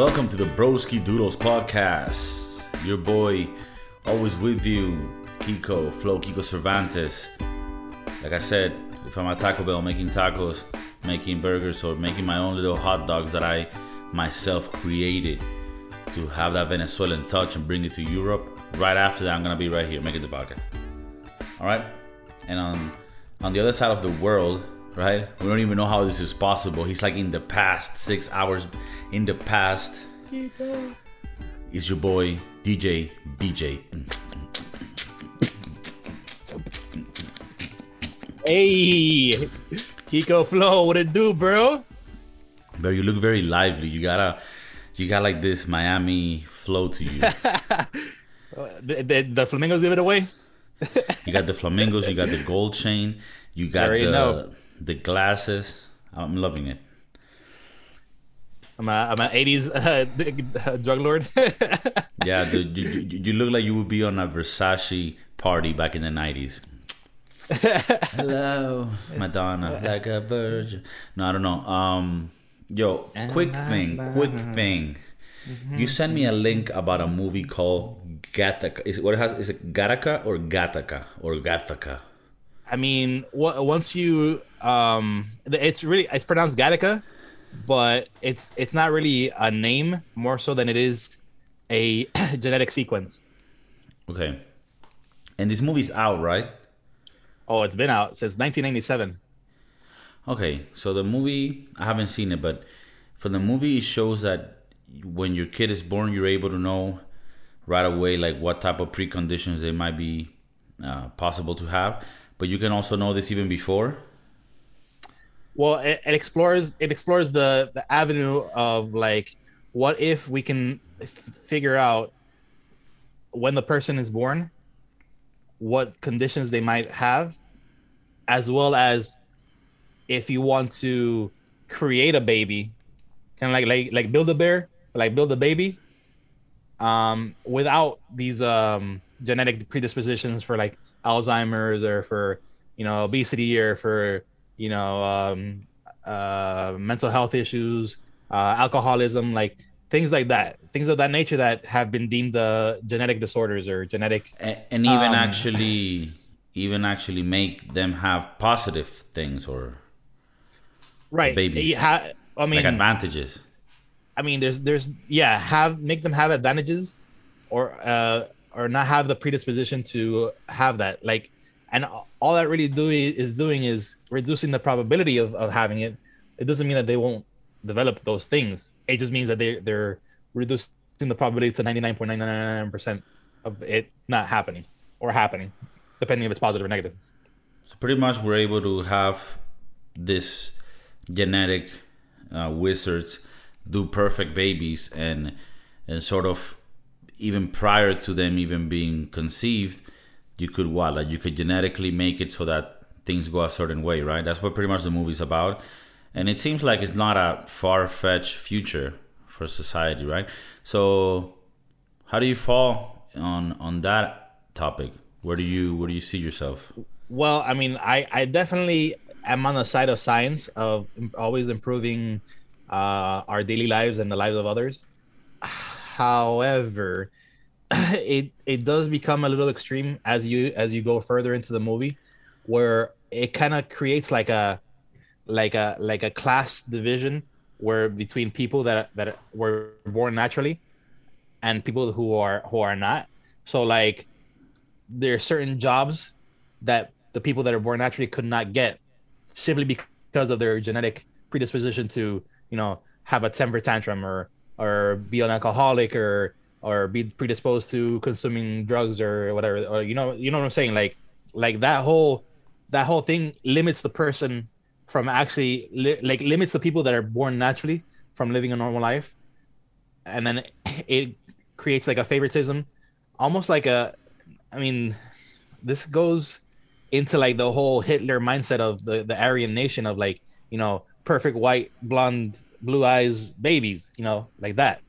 Welcome to the Broski Doodles podcast. Your boy, always with you, Kiko, Flo Kiko Cervantes. Like I said, if I'm at Taco Bell making tacos, making burgers, or making my own little hot dogs that I myself created to have that Venezuelan touch and bring it to Europe, right after that, I'm gonna be right here making the podcast. All right, and on on the other side of the world, right? We don't even know how this is possible. He's like in the past, six hours in the past. Is your boy DJ BJ. Hey, Kiko Flow, what it do, bro? Bro, you look very lively. You gotta, you got like this Miami flow to you. Uh, the, the, the flamingos give it away. you got the flamingos. You got the gold chain. You got the know. The glasses. I'm loving it. I'm a, I'm an 80s uh, drug lord. Yeah, dude, you, you, you look like you would be on a Versace party back in the 90s. Hello, Madonna, like a virgin. No, I don't know. Um, yo, quick thing, quick thing. You sent me a link about a movie called Gattaca. Is it what it has? Is it Gattaca or Gattaca or Gattaca? I mean, once you um, it's really it's pronounced Gattaca, but it's it's not really a name more so than it is a genetic sequence. Okay. And this movie's out, right? Oh, it's been out since 1997. Okay, so the movie I haven't seen it, but for the movie it shows that when your kid is born, you're able to know right away like what type of preconditions they might be uh, possible to have. But you can also know this even before. well it, it explores it explores the the avenue of like what if we can f- figure out when the person is born what conditions they might have as well as if you want to create a baby kind of like like like build a bear like build a baby um without these um genetic predispositions for like alzheimer's or for you know obesity or for you know um uh mental health issues uh alcoholism like things like that things of that nature that have been deemed uh, genetic disorders or genetic A- and even Um, actually even actually make them have positive things or right babies. Ha- i mean like advantages. I mean, there's there's yeah, have make them have advantages, or uh, or not have the predisposition to have that. Like, and all that really do is doing is reducing the probability of, of having it. It doesn't mean that they won't develop those things. It just means that they they're reducing the probability to ninety nine point nine nine nine percent of it not happening or happening, depending if it's positive or negative. So pretty much we're able to have this genetic uh, wizards do perfect babies and and sort of even prior to them even being conceived you could what like you could genetically make it so that things go a certain way right? That's what pretty much the movie's about. And it seems like it's not a far-fetched future for society right? So how do you fall on on that topic? Where do you where do you see yourself? Well, I mean, I, I definitely am on the side of science of always improving uh, our daily lives and the lives of others. However, it it does become a little extreme as you as you go further into the movie, where it kind of creates like a like a like a class division where between people that that were born naturally and people who are who are not. So like there are certain jobs that the people that are born naturally could not get simply because of their genetic predisposition to you know have a temper tantrum or or be an alcoholic or or be predisposed to consuming drugs or whatever or you know you know what i'm saying? Like like that whole that whole thing limits the person from actually li- like limits the people that are born naturally from living a normal life. And then it creates like a favoritism almost like a i mean this goes into like the whole Hitler mindset of the the Aryan nation of like you know perfect white blonde blue eyes babies you know like that.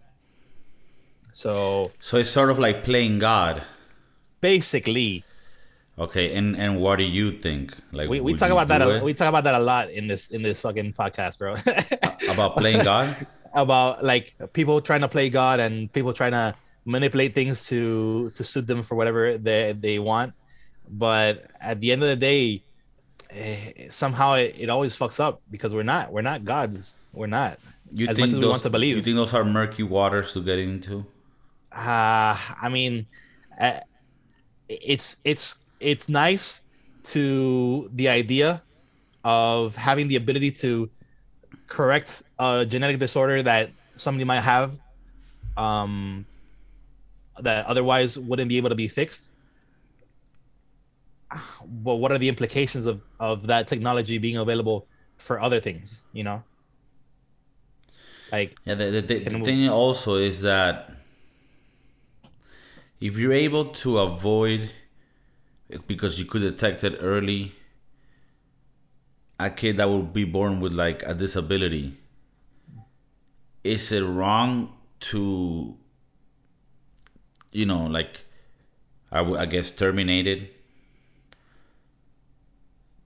So so it's sort of like playing god basically, Okay, and and what do you think? Like we, we talk about that a, we talk about that a lot in this in this fucking podcast, bro. about playing God. about like people trying to play God and people trying to manipulate things to to suit them for whatever they they want. But at the end of the day, eh, somehow it, it always fucks up because we're not we're not gods. We're not. You as think much as those, we want to believe. You think those are murky waters to get into? uh i mean uh, it's it's it's nice to the idea of having the ability to correct a genetic disorder that somebody might have um that otherwise wouldn't be able to be fixed but what are the implications of of that technology being available for other things you know like Yeah, the, the, the, the thing also is that if you're able to avoid, because you could detect it early, a kid that will be born with like a disability, is it wrong to, you know, like, I would- I guess terminate it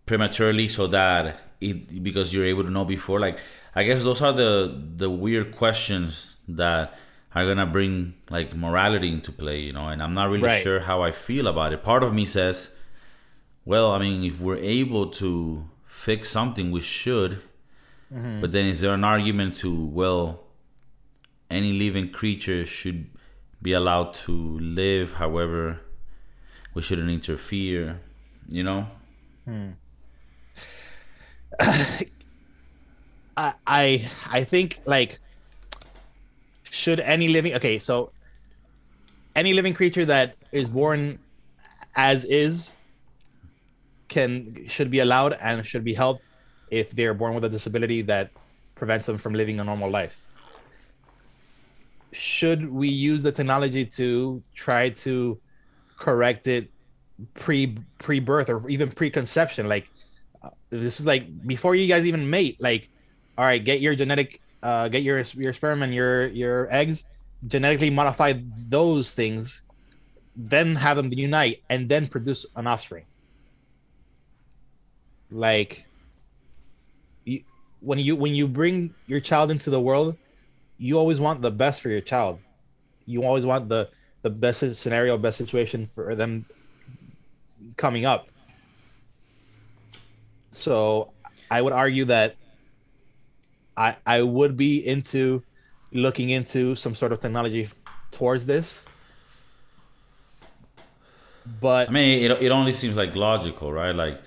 prematurely so that it because you're able to know before? Like i guess those are the the weird questions that are gonna bring like morality into play you know and i'm not really Right. sure how i feel about it. Part of me says well i mean if we're able to fix something we should. Mm-hmm. But then is there an argument to well any living creature should be allowed to live however we shouldn't interfere you know hmm. I I think like should any living okay so any living creature that is born as is can should be allowed and should be helped if they're born with a disability that prevents them from living a normal life. Should we use the technology to try to correct it pre pre birth or even preconception? Like uh, this is like before you guys even mate like all right get your genetic uh get your your sperm and your your eggs genetically modify those things then have them unite and then produce an offspring. Like you, when you when you bring your child into the world you always want the best for your child. You always want the the best scenario best situation for them coming up. So i would argue that i i would be into looking into some sort of technology towards this but I mean, it, it only seems like logical, right? Like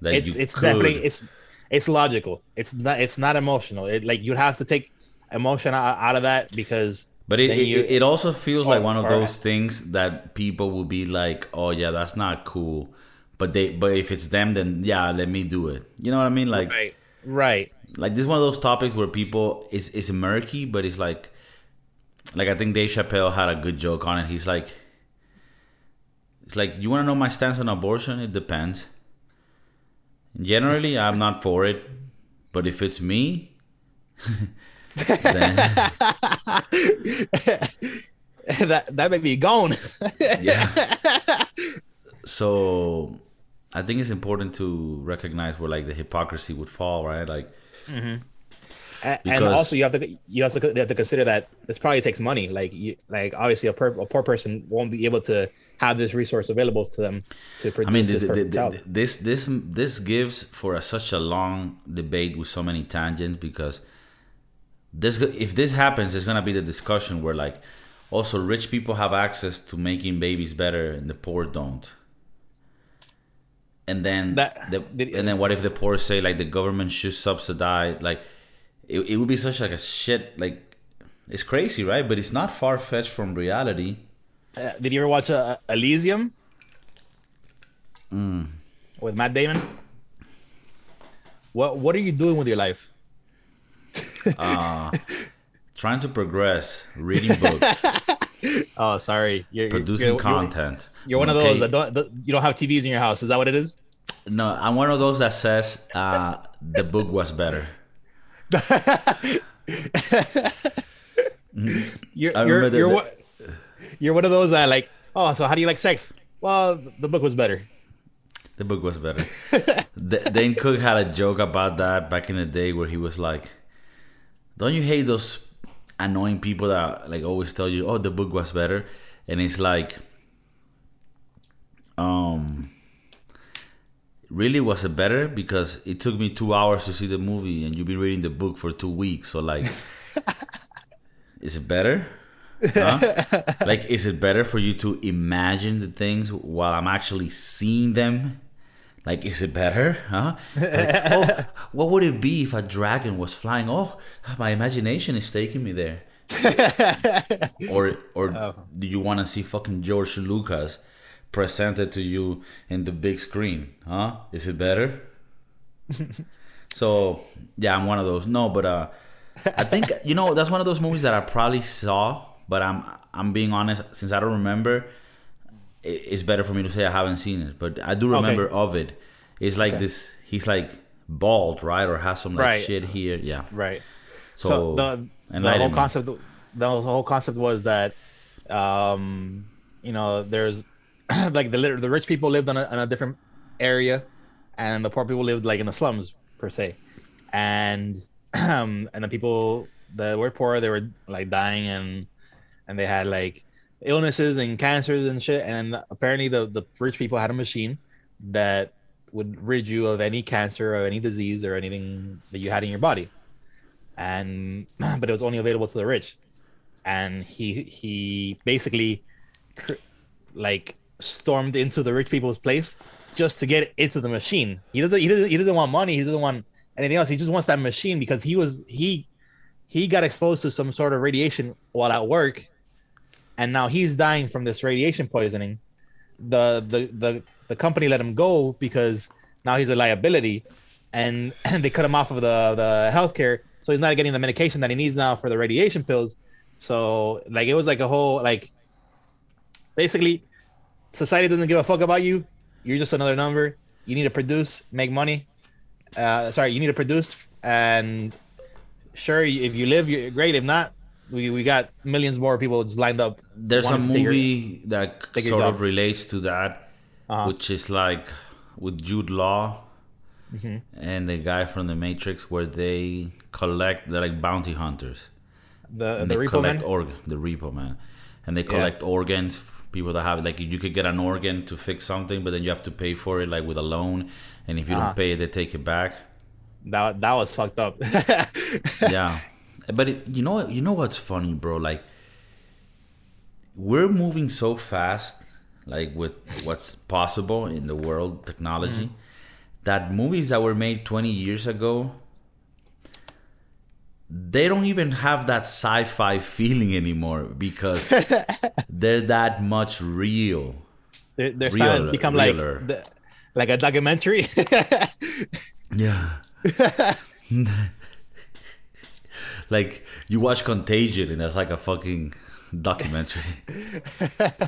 that it's you it's could. definitely it's it's logical it's not it's not emotional it like you have to take emotion out, out of that because but it, then it, it also feels like oh, one of those things that people will be like, "Oh yeah, that's not cool," but they but if it's them, then yeah, let me do it. You know what I mean? Like right right like this is one of those topics where people is is murky, but it's like like I think Dave Chappelle had a good joke on it. He's like, it's like you want to know my stance on abortion? It depends. Generally, I'm not for it, but if it's me, then that that may be gone yeah. So I think it's important to recognize where like the hypocrisy would fall, right? Like Mm-hmm. A- and Because- also you have to you also have to consider that this probably takes money. Like you like obviously a, per, a poor person won't be able to have this resource available to them to produce I mean, this th- th- perfect this this this gives for a, such a long debate with so many tangents because this if this happens, there's gonna be the discussion where like also rich people have access to making babies better and the poor don't. And then That- the, did- and then what if the poor say like the government should subsidize like it, it would be such like a shit like it's crazy right but it's not far fetched from reality Uh, did you ever watch uh, Elysium Mm. with Matt Damon? What What are you doing with your life? trying to progress reading books Oh, sorry, you're, you're- producing you're, you're- content. You're, one of those that don't that you don't have TVs in your house. Is that what it is? No, I'm one of those that says uh, the book was better. You're you're the- you're, the- one- you're one of those that like. Oh, so how do you like sex? Well, the book was better. The book was better. Dane Cook had a joke about that back in the day where he was like, "Don't you hate those annoying people that like always tell you, "Oh, the book was better," and it's like, um, really was it better because it took me two hours to see the movie, and you've been reading the book for two weeks. So like, is it better? Huh? like, is it better for you to imagine the things while I'm actually seeing them? Like, is it better? Huh? Like, oh, what would it be if a dragon was flying? Oh, my imagination is taking me there. or or Oh. do you want to see fucking George Lucas presented to you in the big screen? Huh? Is it better? so yeah, I'm one of those. No, but uh, I think you know that's one of those movies that I probably saw, but I'm I'm being honest since I don't remember. It's better for me to say I haven't seen it, but I do remember of it. It's like Okay. this. He's like bald, right, or has some like Right. shit here. Yeah. Right. So, So, the the whole concept the whole concept was that um you know there's like the the rich people lived in a, in a different area and the poor people lived like in the slums per se and um and the people that were poor they were like dying and and they had like illnesses and cancers and shit and apparently the the rich people had a machine that would rid you of any cancer or any disease or anything that you had in your body. And but it was only available to the rich. And he he basically like stormed into the rich people's place just to get into the machine. He doesn't he doesn't he doesn't want money. He doesn't want anything else. He just wants that machine because he was he he got exposed to some sort of radiation while at work and now he's dying from this radiation poisoning the the the, the company let him go because now he's a liability and, and they cut him off of the the healthcare so he's not getting the medication that he needs now for the radiation pills. So like it was like a whole like basically society doesn't give a fuck about you. You're just another number. You need to produce make money. Uh sorry you need to produce and sure if you live you're great. If not we, we got millions more people just lined up There's a your- movie that sort of relates to that, Uh-huh. which is like with Jude Law Mm-hmm. and the guy from The Matrix, where they collect, they're like bounty hunters. the And the they repo collect man org- the repo man, and they collect organs. People that have like you could get an organ to fix something, but then you have to pay for it like with a loan, and if you Uh-huh. don't pay, they take it back. that that was fucked up yeah but it, you know you know what's funny bro like we're moving so fast like with what's possible in the world technology mm-hmm. that movies that were made 20 years ago they don't even have that sci-fi feeling anymore because they're that much real they're, they're starting to become realer. like the, like a documentary Yeah. like you watch Contagion and that's like a fucking documentary.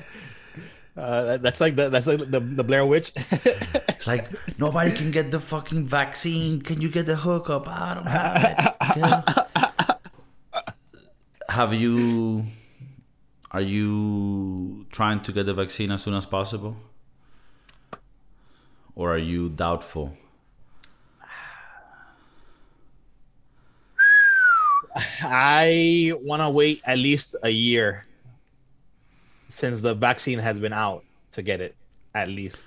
uh, that's like the that's like the, the blair witch It's like nobody can get the fucking vaccine. Can you get the hookup? I don't have it. have you? Are you trying to get the vaccine as soon as possible, or are you doubtful? I want to wait at least a year since the vaccine has been out to get it, at least.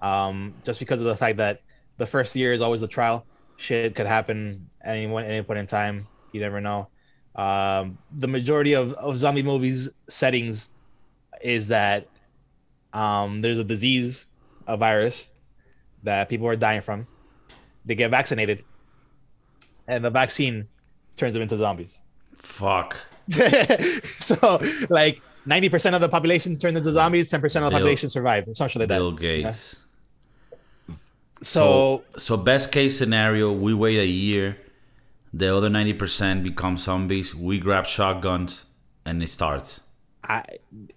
Um, just because of the fact that the first year is always the trial. Shit could happen at any any point in time. You never know. Um, the majority of, of zombie movies settings is that um, there's a disease, a virus that people are dying from. They get vaccinated, and the vaccine turns them into zombies. Fuck. so like 90% of the population turned into zombies 10% of the Bill- population survived like that Bill Gates. so, so best case scenario, we wait a year, the other ninety percent become zombies. We grab shotguns, and it starts. I,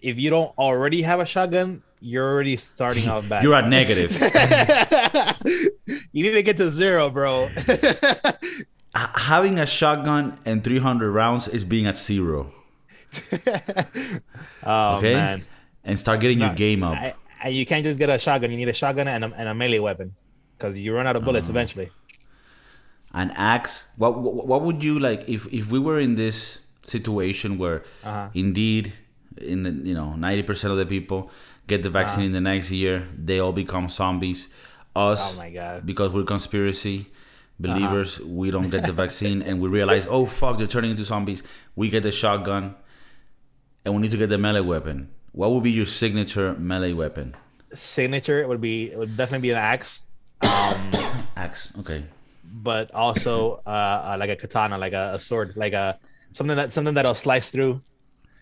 if you don't already have a shotgun you're already starting out bad You're at negative. you need to get to zero bro Having a shotgun and three hundred rounds is being at zero. oh Okay, man and start getting your game up. I, I, you can't just get a shotgun you need a shotgun and a, and a melee weapon because you run out of Uh. bullets eventually An axe. What, what what would you like if if we were in this situation where Uh-huh. indeed, in the, you know, ninety percent of the people get the vaccine Uh-huh. in the next year, they all become zombies. Us, Oh my god. because we're conspiracy believers, we don't get the vaccine and we realize, oh fuck, they're turning into zombies. We get the shotgun, and we need to get the melee weapon. What would be your signature melee weapon? Signature would be it would definitely be an axe. Um, Axe. Okay. but also uh, uh, like a katana, like a, a sword, like a something that something that'll slice through.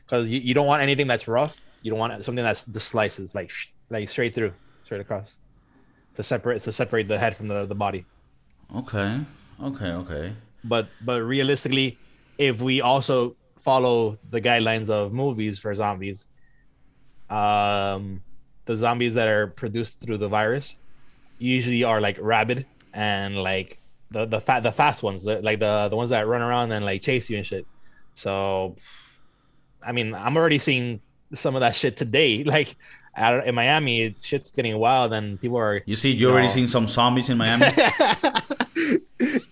Because you, you don't want anything that's rough. You don't want something that's just slices like sh- like straight through, straight across, to separate to separate the head from the, the body. Okay. Okay. Okay. But but realistically, if we also follow the guidelines of movies for zombies, um, the zombies that are produced through the virus usually are like rabid and like the the fat the fast ones, the, like the the ones that run around and like chase you and shit. So, I mean, I'm already seeing some of that shit today. Like out in Miami, it, shit's getting wild and people are You see, you already No. seen some zombies in Miami.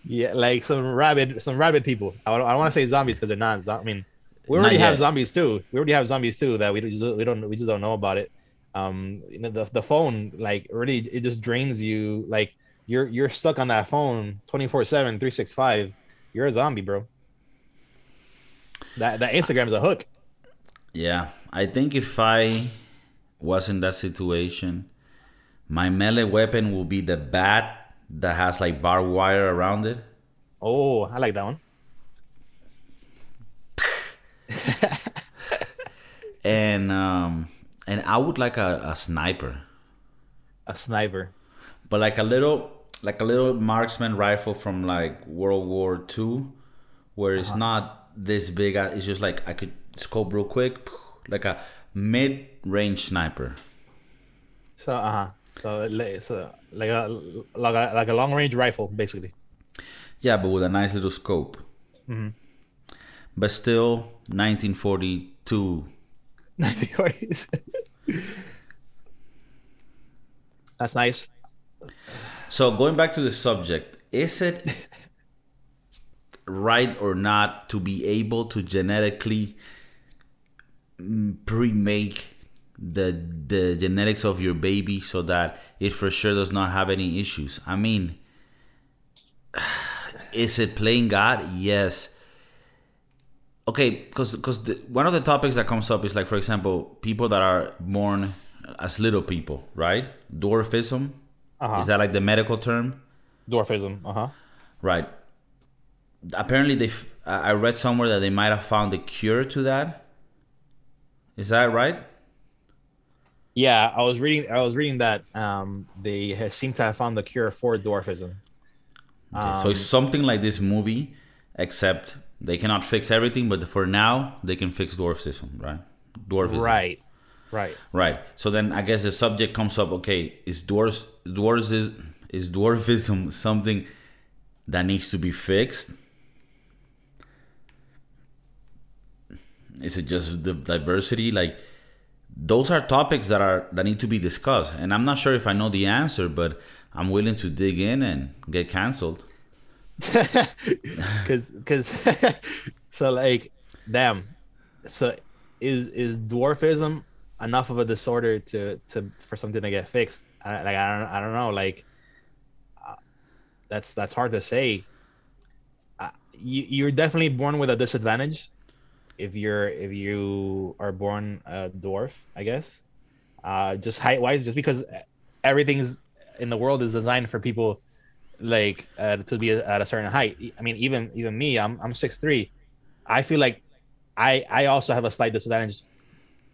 yeah, like some rabid, some rabid people. I don't, I don't want to say zombies because they're not. I mean, we already have zombies too. We already have zombies too that we just we don't we just don't know about it. Um, you know, the the phone like really it just drains you. Like you're you're stuck on that phone 24 7 365 you're a zombie bro that that instagram is a hook yeah, I think if I was in that situation, my melee weapon will be the bat that has like barbed wire around it. oh i like that one and um and I would like a, a sniper, a sniper but like a little like a little marksman rifle from like World War Two, where it's not this big. uh, It's just like I could scope real quick, like a mid range sniper. so uh-huh so it- it's a, like a like a like a long range rifle basically Yeah, but with a nice little scope. Mm-hmm. But still, 1942. 1940s. That's nice. So going back to the subject, is it right or not to be able to genetically pre-make the the genetics of your baby so that it for sure does not have any issues? I mean, is it playing God? Yes. Okay, because because one of the topics that comes up is like, for example, people that are born as little people, right? Dwarfism. Uh-huh. Is that like the medical term? Dwarfism. Uh huh. Right. Apparently, they. I read somewhere that they might have found a cure to that. Is that right? Yeah, I was reading. I was reading that um, they have, seem to have found the cure for dwarfism. Okay, so it's something like this movie, except they cannot fix everything, but for now they can fix dwarfism, right? Dwarfism. Right. Right. Right. So then I guess the subject comes up. Okay, is dwarfs dwarfs is, is dwarfism something that needs to be fixed? Is it just the diversity? Like those are topics that are that need to be discussed, and I'm not sure if I know the answer, but I'm willing to dig in and get canceled. Because because so like damn. So is is dwarfism enough of a disorder to to for something to get fixed? I, like I don't I don't know. Like uh, that's that's hard to say. Uh, you you're definitely born with a disadvantage if you're if you are born a dwarf, I guess. Uh, just height wise, just because everything's in the world is designed for people like uh, to be at a certain height. I mean, even even me, I'm I'm six three. I feel like I I also have a slight disadvantage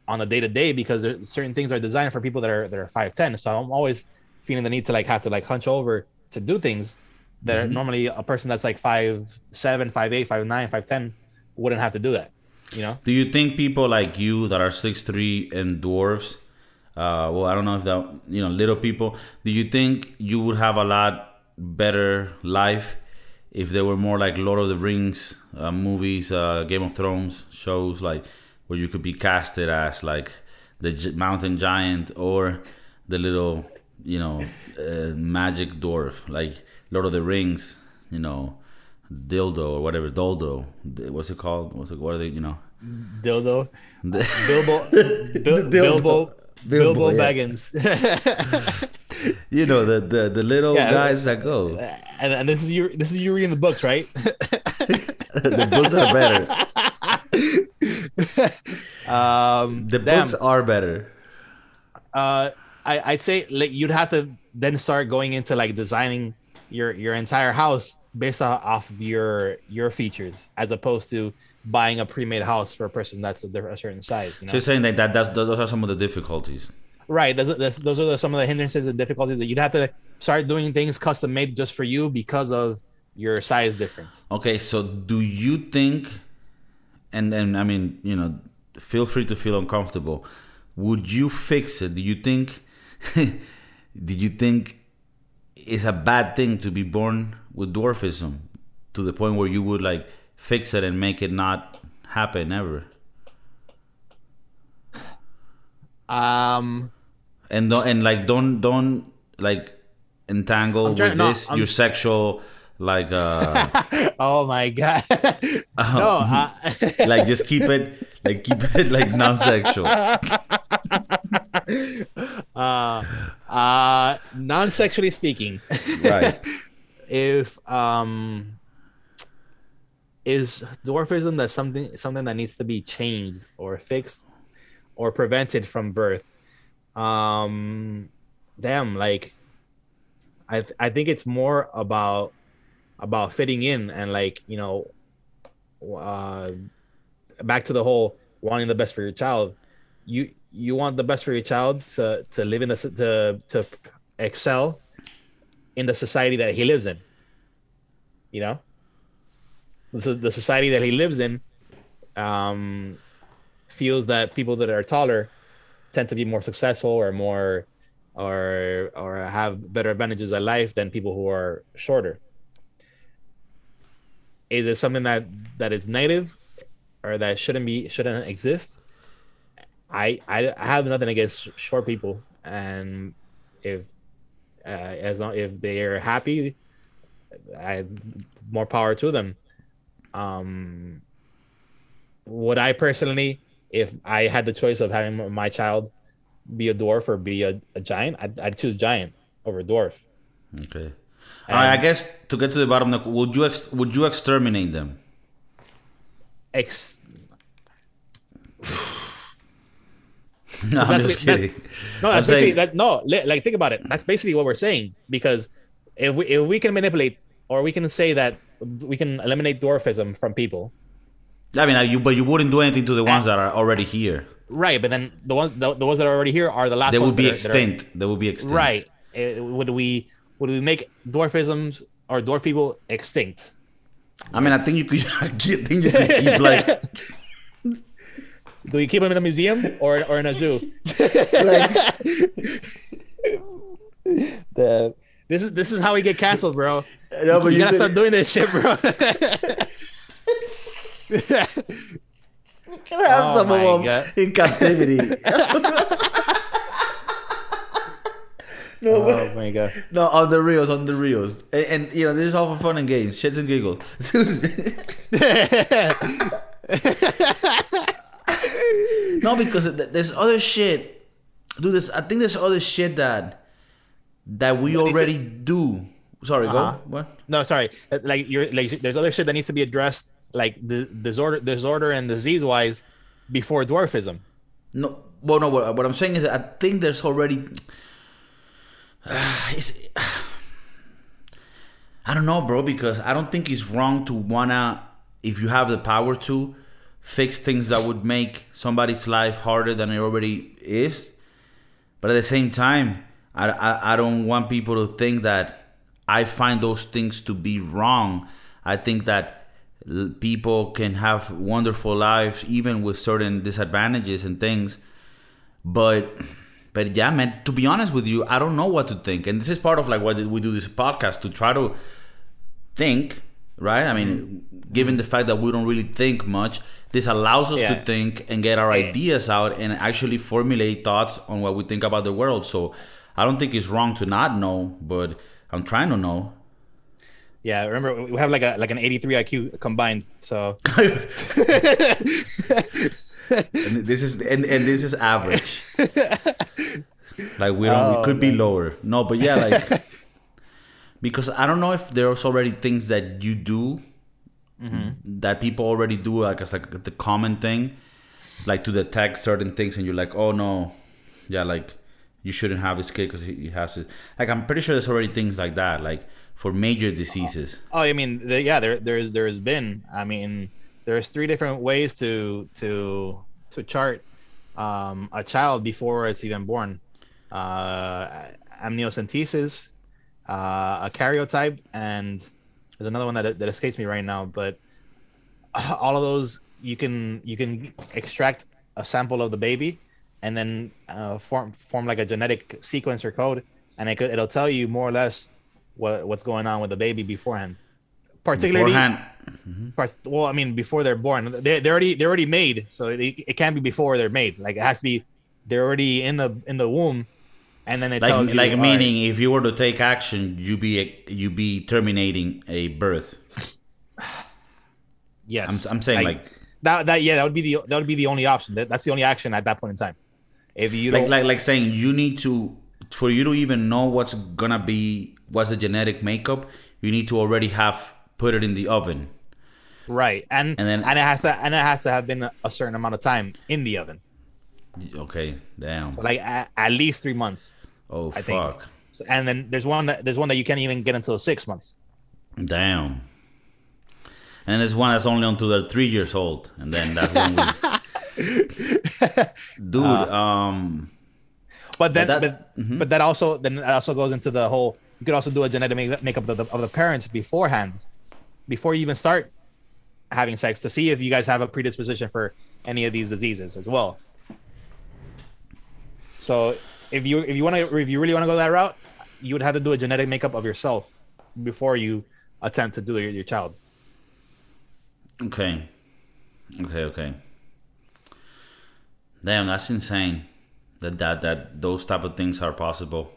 on the day to day because certain things are designed for people that are that are five ten. So I'm always feeling the need to like have to like hunch over to do things that are normally a person that's like five seven, five eight, five nine, five ten wouldn't have to do that. You know? Do you think people like you that are six three and dwarfs, uh, well, I don't know if that you know little people, do you think you would have a lot better life if there were more like Lord of the Rings uh, movies, uh, Game of Thrones shows, like where you could be casted as like the mountain giant or the little you know uh, magic dwarf, like Lord of the Rings, you know. Dildo or whatever doldo. What's it called? What's it? What are they? You know, Dildo. Bilbo. Bil- Dildo. Bilbo. Bilbo, Bilbo yeah. Baggins. you know the the, the little Yeah. guys that go. and, and this is you. This is you reading the books, right? the books are better. um, The damn. books are better. uh, I, I'd say like you'd have to then start going into like designing your your entire house based off, of your your features, as opposed to buying a pre-made house for a person that's a, a certain size. You know? So you're saying that, that that's, those are some of the difficulties. right. Those, are the, some of the hindrances and difficulties that you'd have to start doing things custom made just for you because of your size difference. Okay, so do you think, and then I mean, you know, feel free to feel uncomfortable. Would you fix it? Do you think? do you think it's a bad thing to be born with dwarfism to the point where you would like fix it and make it not happen ever? Um, And don't and like don't don't like entangle with this your sexual like uh oh my god, no, uh, like just keep it like keep it like non-sexual. uh, uh, non-sexually speaking. Right. If um is dwarfism that something something that needs to be changed or fixed or prevented from birth? Um damn like i i think it's more about about fitting in and like you know uh back to the whole wanting the best for your child. You you want the best for your child to to live in the to to excel in the society that he lives in. You know, the, the society that he lives in um, feels that people that are taller tend to be more successful or more or or have better advantages at life than people who are shorter. Is it something that that is negative or that shouldn't be shouldn't exist? I I, I have nothing against short people, and if uh, as long if they are happy, I more power to them. Um, would I personally, if I had the choice of having my child be a dwarf or be a, a giant, I'd, I'd choose giant over dwarf. Okay. I guess to get to the bottom, would you ex- would you exterminate them? Ex- No, I'm that's just ba- that's- kidding. no, I'm basically saying- that. No, li- like think about it. That's basically what we're saying because if we if we can manipulate or we can say that we can eliminate dwarfism from people, I mean, you but you wouldn't do anything to the ones ah. that are already here. right? But then the ones the, the ones that are already here are the last. They would be that are- that are- extinct. They would be extinct. Right. Would we would we make dwarfisms or dwarf people extinct? I mean, I think you could. I think you could keep like Do we keep them in a museum or or in a zoo? the this is this is how we get canceled, bro. No, but you you gotta could- stop doing this shit, bro. You can have Oh some of them God. in captivity. no, oh my god. no, on the reels, on the reels, and, and you know this is all for fun and games, shits and giggles. no, because there's other shit, dude. There's, I think there's other shit that that we What already do. Sorry, Uh-huh. go what? No, sorry. Uh, Like you're like there's other shit that needs to be addressed, like the disorder, disorder and disease wise, before dwarfism. No, well, no. What, what I'm saying is, I think there's already. it's, I don't know, bro, because I don't think it's wrong to wanna, if you have the power to, fix things that would make somebody's life harder than it already is. But at the same time, I, I, I don't want people to think that I find those things to be wrong. I think that people can have wonderful lives even with certain disadvantages and things. But but yeah, man, to be honest with you, I don't know what to think. And this is part of like why we do this podcast to try to think, right? I mean, mm-hmm. given the fact that we don't really think much, this allows us to think and get our ideas out and actually formulate thoughts on what we think about the world. So I don't think it's wrong to not know, but I'm trying to know. Yeah, remember we have like a like an 83 IQ combined. So And this is and, and this is average. Like we don't. Oh, it could be lower. No, but yeah, like because I don't know if there's already things that you do Mm-hmm. that people already do, like as like the common thing, like to detect certain things, and you're like, oh no, yeah, like you shouldn't have this kid because he, he has it. Like I'm pretty sure there's already things like that, like for major diseases. Oh, I mean, the, yeah, there, there's, there's been. I mean, there's three different ways to to to chart um, a child before it's even born. Uh, amniocentesis, uh, a karyotype, and there's another one that that escapes me right now. But all of those, you can you can extract a sample of the baby, and then uh, form form like a genetic sequence or code, and it could, it'll tell you more or less what what's going on with the baby beforehand. Particularly, Beforehand, part- well, I mean, before they're born, they they're already they're already made, so it, it can't be before they're made. Like it has to be they're already in the in the womb, and then it tells like you like all right, meaning if you were to take action, you be you be terminating a birth. yes, I'm I'm saying like that that yeah that would be the that would be the only option. That, that's the only action at that point in time. If you like like like saying you need to for you to even know what's gonna be what's the genetic makeup you need to already have put it in the oven right, and and then- and it has to and it has to have been a, certain amount of time in the oven, okay damn like a, at least three months. Oh I think. fuck So, and then there's one that there's one that you can't even get until six months. damn and there's one that's only until they're three years old and then that's when we dude um But then, But but that- mm-hmm. but, that also then that also goes into the whole. You could also do a genetic make- makeup of the, of the parents beforehand, before you even start having sex, to see if you guys have a predisposition for any of these diseases as well. So if you if you want to if you really want to go that route, you would have to do a genetic makeup of yourself before you attempt to do your, your child. okay okay okay damn that's insane that that that those type of things are possible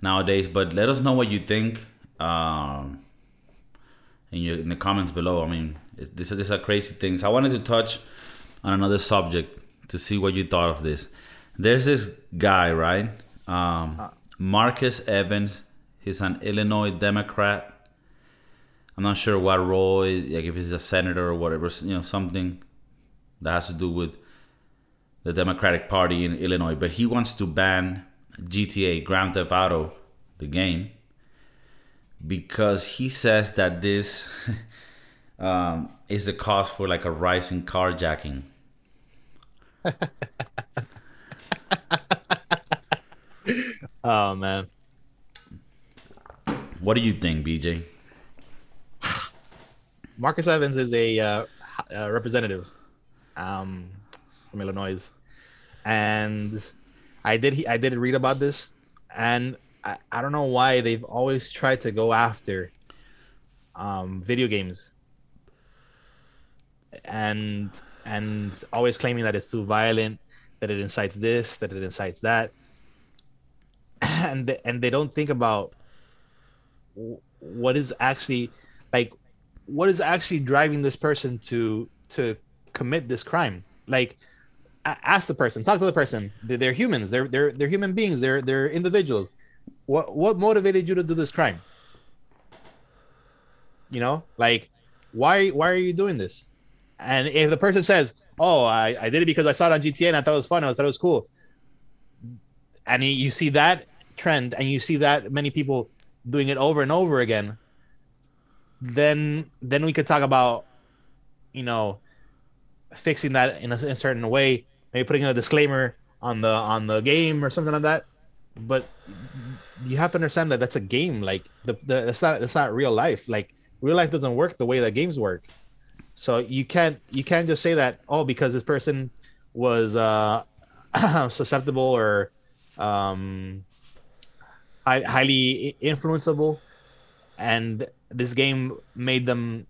nowadays. But let us know what you think um, in your in the comments below. I mean, it's, these are these are crazy things. I wanted to touch on another subject to see what you thought of this. There's this guy, right? Um, Marcus Evans. He's an Illinois Democrat. I'm not sure what role is like if he's a senator or whatever. You know, something that has to do with the Democratic Party in Illinois, but he wants to ban GTA Grand Theft Auto, the game, because he says that this um, is the cause for like a rise in carjacking. Oh man. What do you think, BJ? Marcus Evans is a uh, uh, representative um, from Illinois, and I did he, I did read about this, and I, I don't know why they've always tried to go after um, video games, and and always claiming that it's too violent, that it incites this, that it incites that, and they, and they don't think about what is actually like what is actually driving this person to to commit this crime. Like ask the person talk to the person. They're, humans. They're they're they're human beings. They're they're individuals. What what motivated you to do this crime? You know like why why are you doing this? And if the person says oh i i did it because i saw it on gta and i thought it was fun i thought it was cool and you see that trend and you see that many people doing it over and over again then then we could talk about you know fixing that in a, in a certain way maybe putting a disclaimer on the on the game or something like that. But you have to understand that that's a game like the, the that's not that's not real life. Like real life doesn't work the way that games work. So you can't you can't just say that oh because this person was uh susceptible or um high, highly influenceable and this game made them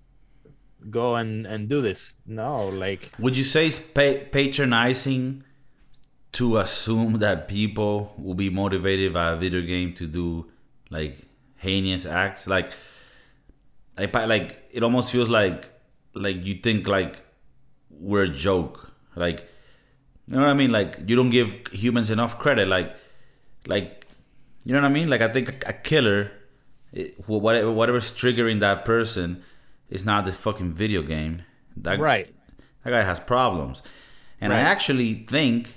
go and and do this no like Would you say pa- patronizing to assume that people will be motivated by a video game to do like heinous acts? Like, like like it almost feels like like you think like we're a joke. Like you know what I mean? Like you don't give humans enough credit. Like like you know what I mean? Like I think a killer, it, whatever whatever's triggering that person, is not the fucking video game. That, right. That guy has problems, and right. I actually think.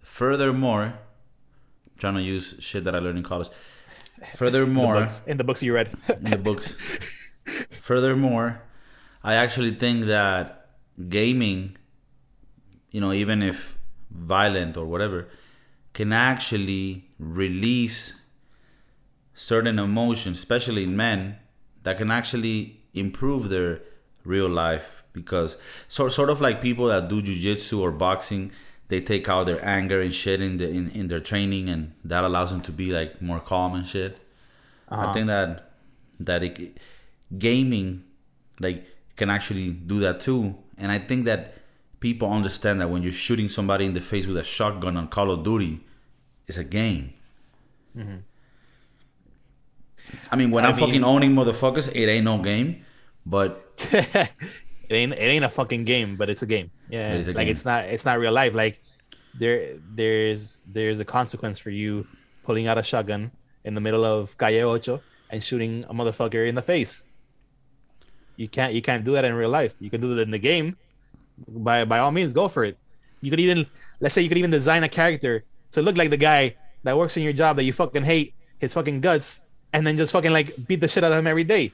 Furthermore, I'm trying to use shit that I learned in college. Furthermore, in the books, in the books you read, in the books. Furthermore, I actually think that gaming, you know, even if violent or whatever, can actually release certain emotions, especially in men, that can actually improve their real life. Because sort sort of like people that do jujitsu or boxing, they take out their anger and shit in the in, in their training, and that allows them to be like more calm and shit. Uh-huh. I think that that it, gaming like can actually do that too. And I think that people understand that when you're shooting somebody in the face with a shotgun on Call of Duty, it's a game. Mm-hmm. I mean, when I am fucking owning motherfuckers, it ain't no game, but it ain't it ain't a fucking game, but it's a game. Yeah, a like game. it's not it's not real life. Like there there's there's a consequence for you pulling out a shotgun in the middle of Calle Ocho and shooting a motherfucker in the face. You can't you can't do that in real life. You can do that in the game. By by all means, go for it. You could even let's say you could even design a character to look like the guy that works in your job that you fucking hate his fucking guts, and then just fucking like beat the shit out of him every day.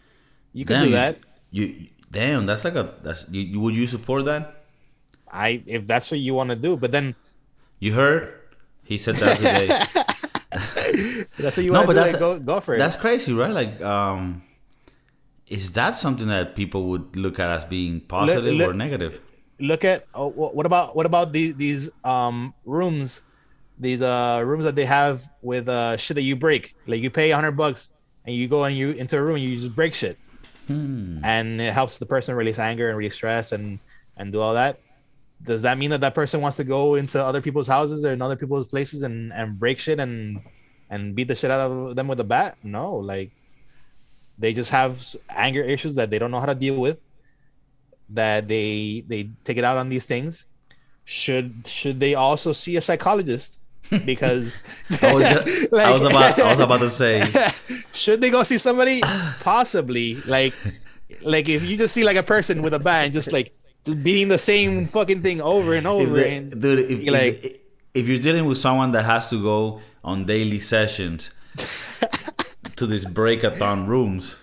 You could damn, do that. You, you, damn, that's like a that's you, would you support that? I if that's what you want to do, but then you heard he said that today. that's what you want no, to do. Like, go go for it. That's crazy, right? Like um is that something that people would look at as being positive look, look, or negative? Look at oh, what about what about these these um rooms, these uh rooms that they have with uh shit that you break. Like you pay hundred bucks and you go and you into a room and you just break shit, hmm. and it helps the person release anger and release stress and and do all that. Does that mean that that person wants to go into other people's houses or in other people's places and and break shit and and beat the shit out of them with a bat? No, like they just have anger issues that they don't know how to deal with. That they they take it out on these things. Should should they also see a psychologist? Because I, was just, like, I was about I was about to say should they go see somebody? Possibly. Like like if you just see like a person with a band just like just beating the same fucking thing over and over they, and dude if, you're like if, if you're dealing with someone that has to go on daily sessions to these breakathon rooms.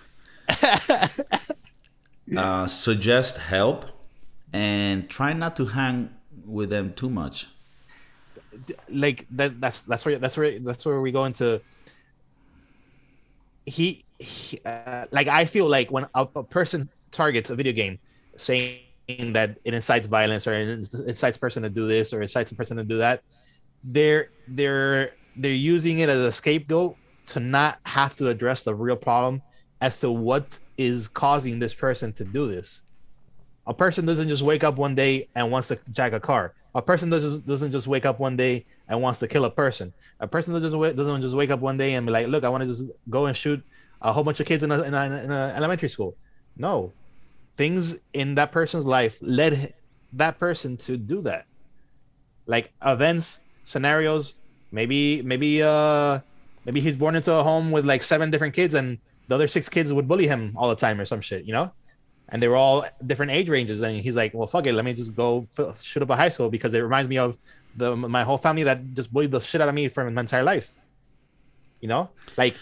uh, suggest help and try not to hang with them too much. Like that. That's that's where that's where that's where we go into. He, he uh, like I feel like when a, a person targets a video game, saying that it incites violence or it incites person to do this or incites a person to do that, they're they're they're using it as a scapegoat to not have to address the real problem as to what is causing this person to do this. A person doesn't just wake up one day and wants to jack a car. A person doesn't doesn't just wake up one day and wants to kill a person. A person doesn't doesn't just wake up one day and be like, "Look, I want to just go and shoot a whole bunch of kids in a, in a, in a elementary school." No, things in that person's life led that person to do that. Like events, scenarios, maybe maybe uh Maybe he's born into a home with like seven different kids, and the other six kids would bully him all the time or some shit, you know? And they were all different age ranges. And he's like, well, fuck it, let me just go f- shoot up a high school because it reminds me of the my whole family that just bullied the shit out of me for my entire life. You know, like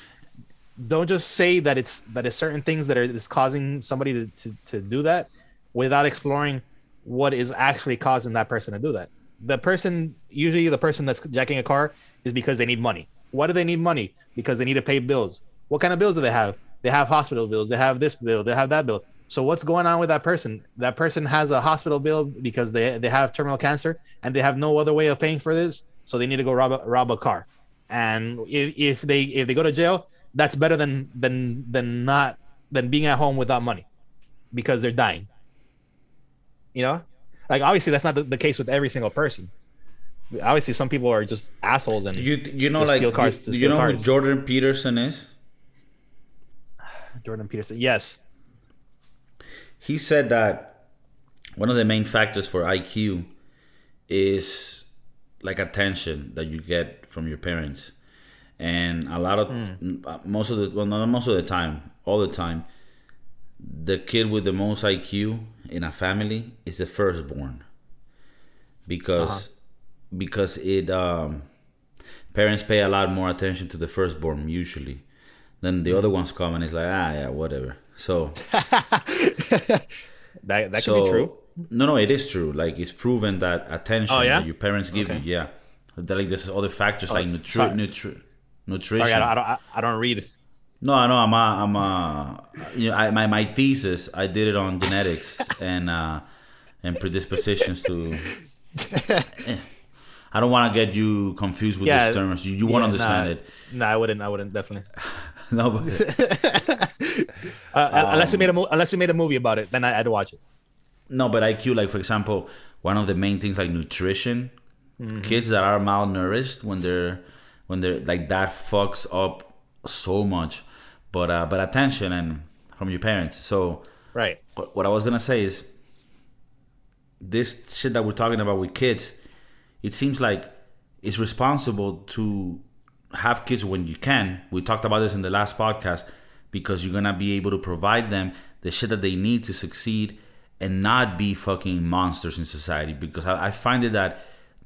don't just say that it's that it's certain things that are is causing somebody to, to, to do that without exploring what is actually causing that person to do that. The person, usually the person that's jacking a car, is because they need money. Why do they need money? Because they need to pay bills. What kind of bills do they have? They have hospital bills. They have this bill. They have that bill. So what's going on with that person? That person has a hospital bill because they, they have terminal cancer and they have no other way of paying for this. So they need to go rob a, rob a car. And if, if they if they go to jail, that's better than than than not than being at home without money because they're dying. You know, like obviously that's not the, the case with every single person obviously some people are just assholes and you you know like cars, you, you know cars. who Jordan Peterson is. Jordan Peterson. Yes. He said that one of the main factors for IQ is like attention that you get from your parents. And a lot of mm. most of the well not most of the time, all the time, the kid with the most IQ in a family is the firstborn. Because uh-huh. because it um parents pay a lot more attention to the firstborn usually then the other ones come and it's like ah yeah whatever so that that so, could be true no no it is true like it's proven that attention oh, yeah? that your parents give okay. you yeah that, like there's other factors oh, like nutri- nutri- nutrition sorry I don't, I, I don't read no, I know. I'm a, I'm a, you know, I, my my thesis. I did it on genetics and uh, and predispositions to. Eh, I don't want to get you confused with yeah, these terms. You, you yeah, want to understand nah, it. No, nah, I wouldn't. I wouldn't definitely. no, but uh, um, unless you made a mo- unless you made a movie about it, then I, would watch it. No, but IQ, like for example, one of the main things like nutrition. Mm-hmm. Kids that are malnourished when they're when they're like that fucks up so much. But uh, but attention and from your parents. So right. What, what I was gonna say is this shit that we're talking about with kids it seems like it's responsible to have kids when you can. We talked about this in the last podcast because you're gonna be able to provide them the shit that they need to succeed and not be fucking monsters in society. Because I, I find it that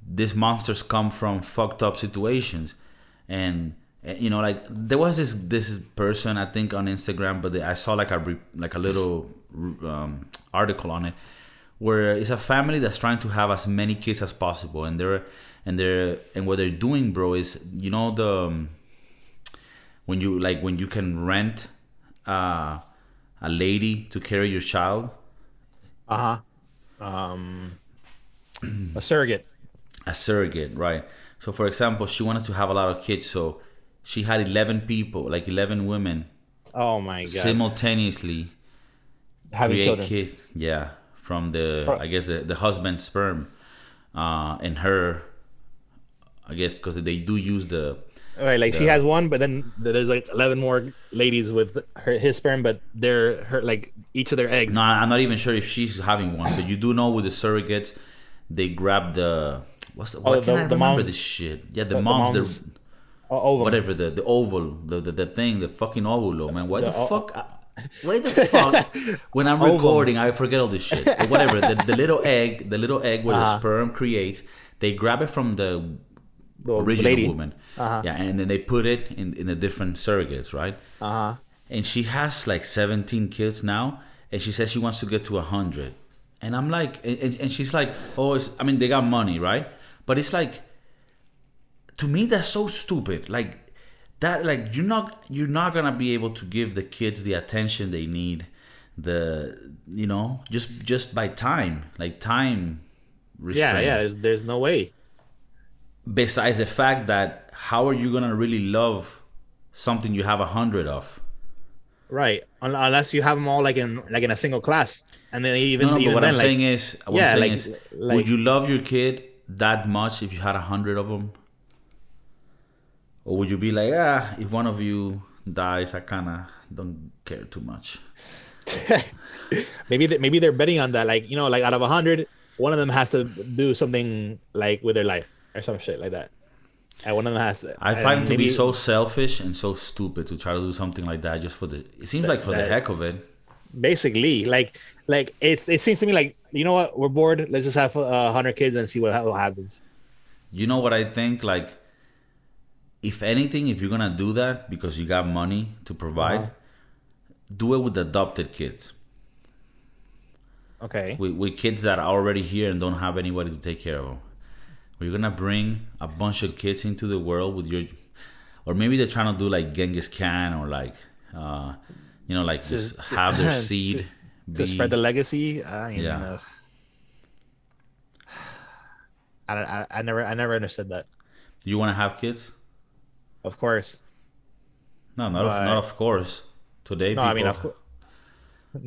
these monsters come from fucked up situations, and, and you know, like there was this this person I think on Instagram, but I saw like a like a little um, article on it where it's a family that's trying to have as many kids as possible and they're and they're and what they're doing bro is you know the um, when you like when you can rent uh, a lady to carry your child uh-huh um a surrogate a surrogate right so for example she wanted to have a lot of kids so she had 11 people like 11 women oh my god simultaneously having children kids yeah from the I guess the, the husband's sperm uh, and her. I guess because they do use the. Right, like the, she has one, but then there's like eleven more ladies with her his sperm, but they're her like each of their eggs. No, I'm not even sure if she's having one, but you do know with the surrogates, they grab the what's the, why oh, can't I remember moms, this shit? Yeah, the, the moms, moms the, whatever the the oval, the, the the thing, the fucking ovulo, man. Why the, the fuck? Why the fuck? when I'm recording, I forget all this shit. But whatever. The, the little egg, the little egg where uh-huh. the sperm creates, they grab it from the, the original lady. woman. Uh-huh. Yeah, and then they put it in in the different surrogates, right? Uh huh. And she has like 17 kids now, and she says she wants to get to 100. And I'm like, and, and she's like, oh, I mean, they got money, right? But it's like, to me, that's so stupid. Like, that like you're not you're not gonna be able to give the kids the attention they need the you know just just by time like time restraint. yeah yeah there's, there's no way besides the fact that how are you gonna really love something you have a hundred of right unless you have them all like in like in a single class and then even, no, no, even what then, i'm like, saying is what yeah, i'm saying like, is like, would you love your kid that much if you had a hundred of them or would you be like, ah, if one of you dies, I kind of don't care too much? maybe they, maybe they're betting on that. Like you know, like out of a hundred, one of them has to do something like with their life or some shit like that. And one of them has. To, I find it to be so selfish and so stupid to try to do something like that just for the. It seems that, like for that, the heck of it. Basically, like like it's it seems to me like you know what we're bored. Let's just have a hundred kids and see what, what happens. You know what I think? Like if anything, if you're gonna do that because you got money to provide, uh-huh. do it with adopted kids. Okay. With, with kids that are already here and don't have anybody to take care of them. You're gonna bring a bunch of kids into the world with your, or maybe they're trying to do like Genghis Khan or like, uh, you know, like to, just to, have their seed to, be, to, spread the legacy. I yeah. Uh, I, I, I never I never understood that. Do you want to have kids? Of course. No, not, but, of, not of course. Today, no, people, I mean, of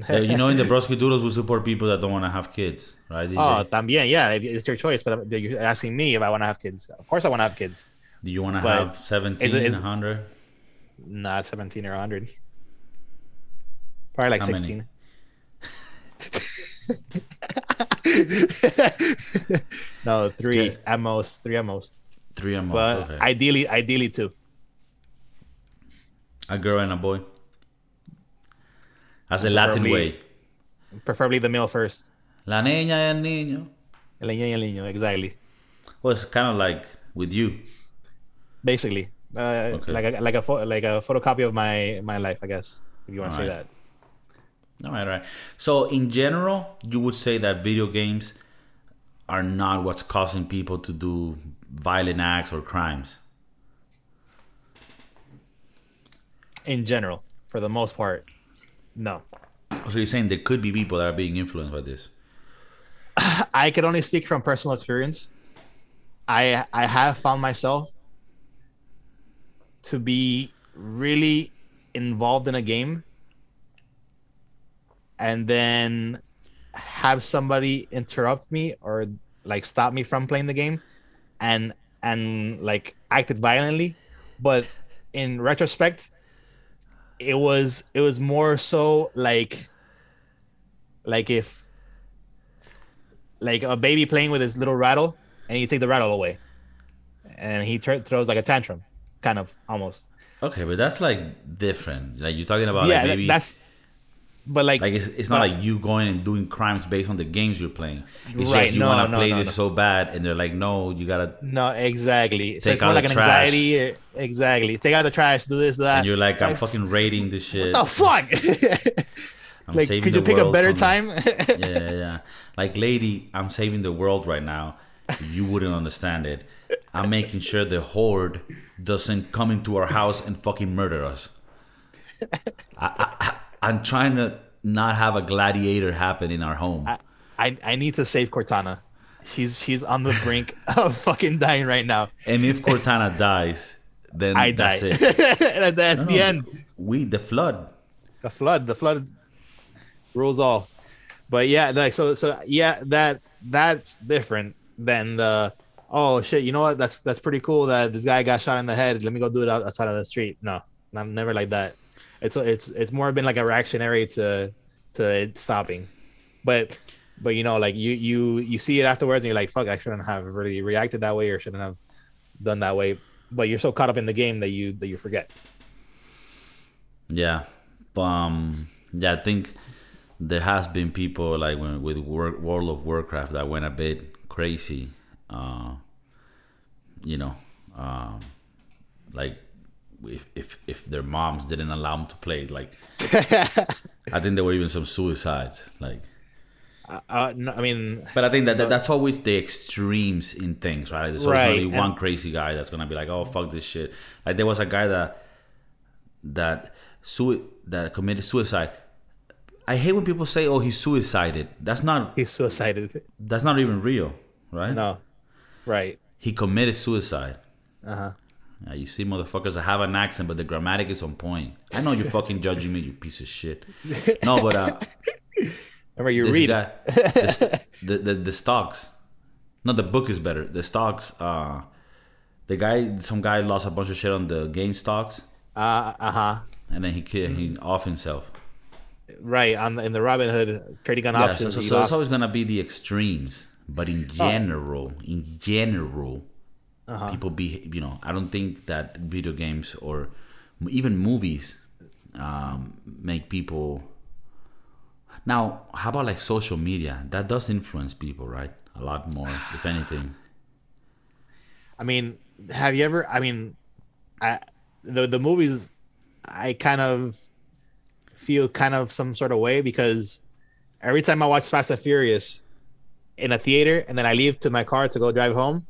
course. you know, in the Broski Doodles, we support people that don't want to have kids, right? DJ? Oh, también, yeah. It's your choice, but you're asking me if I want to have kids. Of course, I want to have kids. Do you want to have 17, is it, is, 100? Not 17 or 100. Probably like How 16. no, three Okay. at most. Three at most. Three a month. But okay. ideally, ideally two. a girl and a boy. That's the Latin way. Preferably the male first. La niña y el niño. El niño y el niño, exactly. Well, it's kind of like with you. Basically, uh, Okay. like a like a like a photocopy of my my life, I guess, if you want to say that. All right, all right. So, in general, you would say that video games are not what's causing people to do violent acts or crimes. In general, for the most part, no. So, you're saying there could be people that are being influenced by this. I can only speak from personal experience. I I have found myself to be really involved in a game and then have somebody interrupt me or like stop me from playing the game and and like acted violently but in retrospect it was it was more so like like if like a baby playing with his little rattle and you take the rattle away and he throws like a tantrum kind of almost Okay, but that's like different. Like, you're talking about yeah like maybe. that's but like, like it's, it's not but- like you going and doing crimes based on the games you're playing. It's Right, just you no, want to no, play no, this so bad, and they're like, "No, you gotta." no exactly so Take it's more like the an trash. anxiety eh, exactly take out the trash do this that And you're like, "I'm Like, fucking rating this shit. What the fuck I'm like saving could you pick a better from- time yeah, yeah, yeah. Like, lady, I'm saving the world right now. You wouldn't understand it. I'm making sure the horde doesn't come into our house and fucking murder us. I, I, I- I'm trying to not have a gladiator happen in our home. I, I i need to save cortana. She's she's on the brink of fucking dying right now. And if Cortana dies, then i die. that's it. that's the No, end. We, the flood. the flood the flood rules all. But yeah like so so yeah that that's different than the oh shit you know what? That's that's pretty cool that this guy got shot in the head. Let me go do it outside of the street. No i'm never like that it's it's it's more been like a reactionary to to stopping but but you know like you you you see it afterwards and you're like fuck i shouldn't have really reacted that way or shouldn't have done that way but you're so caught up in the game that you that you forget Yeah. Um. Yeah, I think there has been people like when, with Wor- World of Warcraft that went a bit crazy. Uh, you know, um, like if if if their moms didn't allow them to play, like I think there were even some suicides. Like, uh, no, i mean but I think that, that that's always the extremes in things, right? There's always Right, gonna be and- one crazy guy that's gonna be like, "Oh fuck this shit." Like there was a guy that that sui- that committed suicide. I hate when people say, "Oh, he suicided." That's not he's suicided that's not even real, right? no right He committed suicide. uh-huh Yeah, you see motherfuckers that have an accent, but the grammatic is on point. I know you're fucking judging me, you piece of shit. No, but uh, remember you read guy, the, the, the the stocks. No, the book is better. The stocks. Uh, the guy, some guy lost a bunch of shit on the game stocks, uh uh-huh and then he ki- he off himself. right on the, in the robin hood trading on Yeah, options so, he so it's always gonna be the extremes, but in general, in general, Uh-huh. people be you know I don't think that video games or even movies um, make people. Now, how about like social media? That does influence people, right? A lot more, if anything. I mean, have you ever? I mean, I the the movies, I kind of feel kind of some sort of way because every time I watch Fast and Furious in a theater and then I leave to my car to go drive home,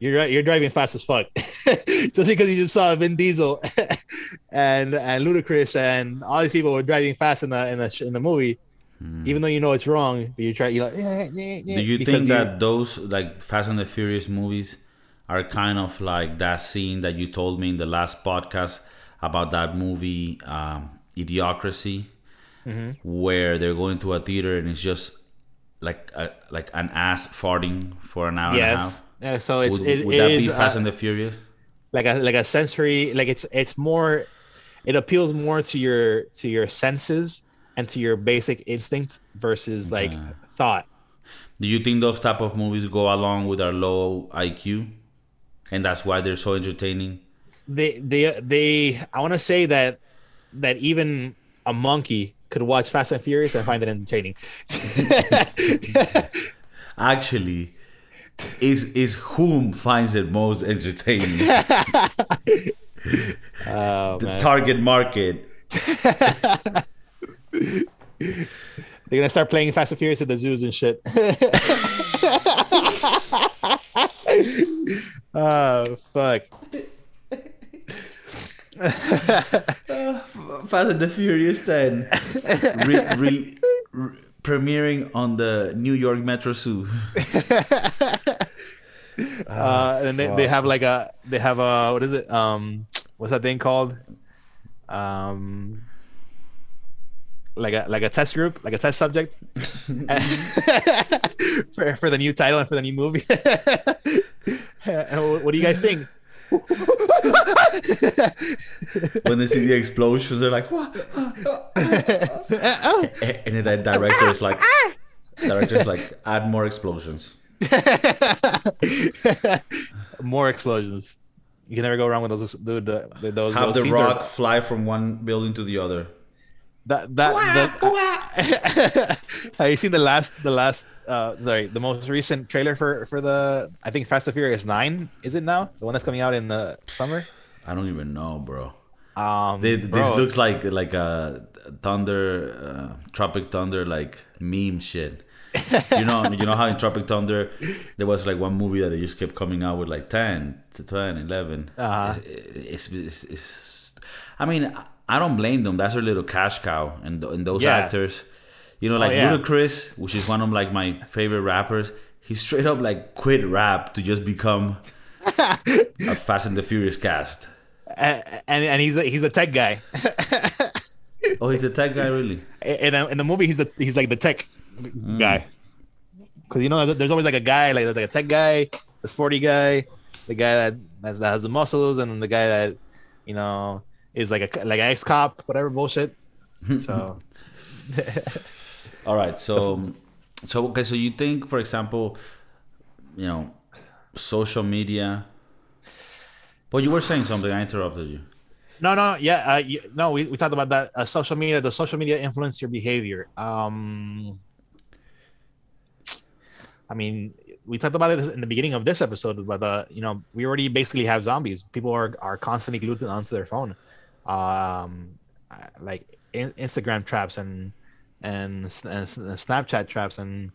you're you're driving fast as fuck, just because you just saw Vin Diesel and and Ludacris and all these people were driving fast in the in the in the movie. Even though you know it's wrong, but you try, you know, yeah, yeah, yeah. Do you think that those like Fast and the Furious movies are kind of like that scene that you told me in the last podcast about that movie um, Idiocracy, Mm-hmm. where they're going to a theater and it's just like a, like an ass farting for an hour and a half? Yeah, so it's Would, it, would it that is, be Fast uh, and the Furious? like a like a sensory like it's it's more it appeals more to your to your senses and to your basic instinct versus like thought. Do you think those type of movies go along with our low IQ, and that's why they're so entertaining? They they they I want to say that that even a monkey could watch Fast and Furious and find it entertaining. Actually, is is whom finds it most entertaining? oh the man. target market. They're gonna start playing Fast and Furious at the zoos and shit. oh fuck. Fast and the Furious 10 re- re- re- premiering on the New York Metro Zoo. Uh, and they, they have like a they have a what is it? Um, what's that thing called? Um, like a like a test group, like a test subject for for the new title and for the new movie. And what what do you guys think? When they see the explosions, they're like, "What?" and then the director is like, director is like, "Add more explosions." More explosions. You can never go wrong with those. Dude, the, the, those Have those the scenes are- rock fly from one building to the other. that that, that have you seen the last the last uh sorry the most recent trailer for for the i think fast and furious 9 is it now the one that's coming out in the summer I don't even know, bro. um This, bro, this looks like like a thunder, uh, Tropic Thunder, like meme shit. you know, you know how in Tropic Thunder there was like one movie that they just kept coming out with like ten to 10, 11. Uh-huh. It's, it's, it's, I mean, I don't blame them. That's their little cash cow, and and those Yeah. actors, you know, like Oh, yeah. Ludacris, which is one of like my favorite rappers. He straight up like quit rap to just become a Fast and the Furious cast. and and, and he's a, he's a tech guy Oh, he's a tech guy, really. in, the- in the movie he's a, he's like the tech guy because you know there's always like a guy like, like a tech guy the sporty guy the guy that that's, that has the muscles and then the guy that you know is like a like an ex-cop whatever bullshit so All right, so so okay, so you think, for example, you know, social media. Well, you were saying something. I interrupted you. No, no, yeah, uh, y- no. We, we talked about that. Uh, social media, the social media influence your behavior. Um, I mean, we talked about it in the beginning of this episode, but uh, you know, we already basically have zombies. People are are constantly glued onto their phone, um, like in, Instagram traps and and, and and Snapchat traps and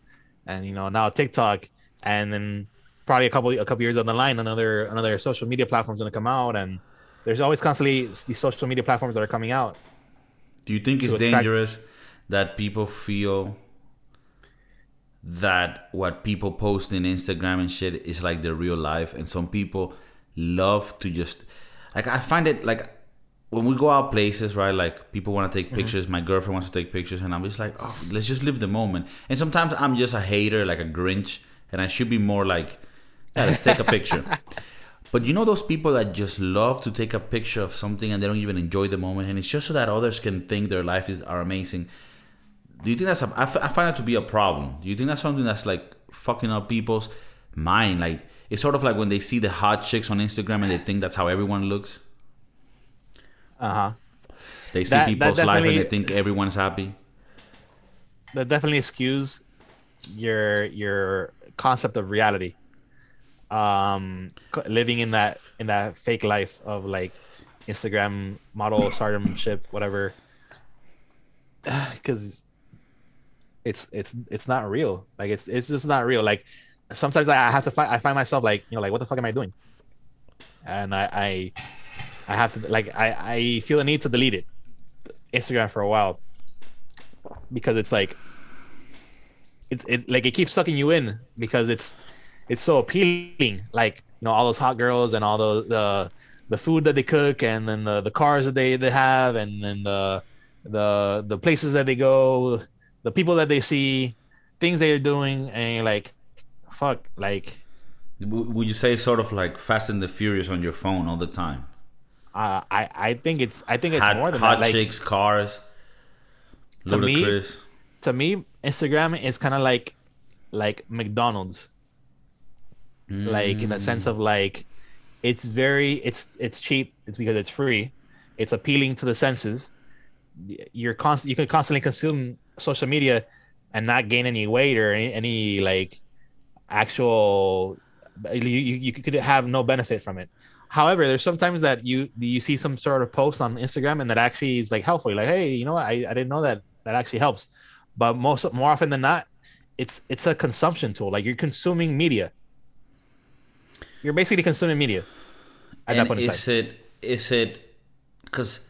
and you know now TikTok, and then probably a couple a couple years down the line, another another social media platform's gonna come out and there's always constantly these social media platforms that are coming out. Do you think it's attract- dangerous that people feel that what people post in Instagram and shit is like their real life, and some people love to just like I find it like when we go out places, right? Like people want to take mm-hmm. pictures. My girlfriend wants to take pictures, and I'm just like, oh, let's just live the moment. And sometimes I'm just a hater, like a Grinch, and I should be more like, yeah, let's take a picture. But you know those people that just love to take a picture of something and they don't even enjoy the moment, and it's just so that others can think their life is are amazing. Do you think that's a? I, f- I find that to be a problem. Do you think that's something that's like fucking up people's mind? Like it's sort of like when they see the hot chicks on Instagram and they think that's how everyone looks. Uh huh. They see That- that people's life and they think everyone's happy. That definitely skews your your concept of reality. Um, living in that in that fake life of like Instagram model stardomship, whatever. Because it's it's it's not real. Like it's it's just not real. Like sometimes I have to find I find myself like you know like what the fuck am I doing? And I I, I have to like I I feel the need to delete it, Instagram for a while, because it's like it's it like it keeps sucking you in because it's it's so appealing. Like you know all those hot girls and all the the the food that they cook and then the the cars that they they have and then the the the places that they go, the people that they see, things they're doing, and you're like, fuck, like Would you say sort of like Fast and the Furious on your phone all the time? Uh, I I think it's I think it's hot, more than hot that. Like, chicks, cars, To me- to me, Instagram is kind of like like McDonald's. Like in the sense of like it's very it's it's cheap, it's because it's free, it's appealing to the senses. You're constant you can constantly consume social media and not gain any weight or any, any like actual you, you could have no benefit from it. However, there's sometimes that you you see some sort of post on Instagram and that actually is like helpful. You're like, hey, you know what? I, I didn't know that that actually helps. But most more often than not, it's it's a consumption tool. Like you're consuming media. You're basically consuming media at that and point in time. is it is it because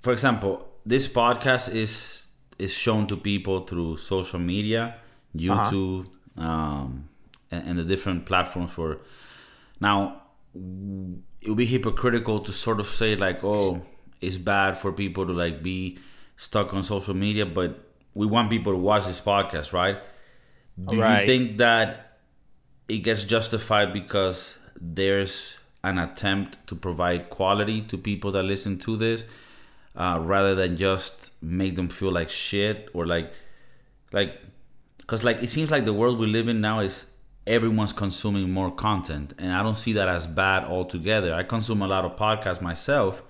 for example this podcast is is shown to people through social media Uh-huh. youtube um and, and the different platforms for now it would be hypocritical to sort of say like oh it's bad for people to like be stuck on social media but we want people to watch this podcast right do Right. you think that it gets justified because there's an attempt to provide quality to people that listen to this uh, rather than just make them feel like shit or like like because like it seems like the world we live in now is everyone's consuming more content and i don't see that as bad altogether. I consume a lot of podcasts myself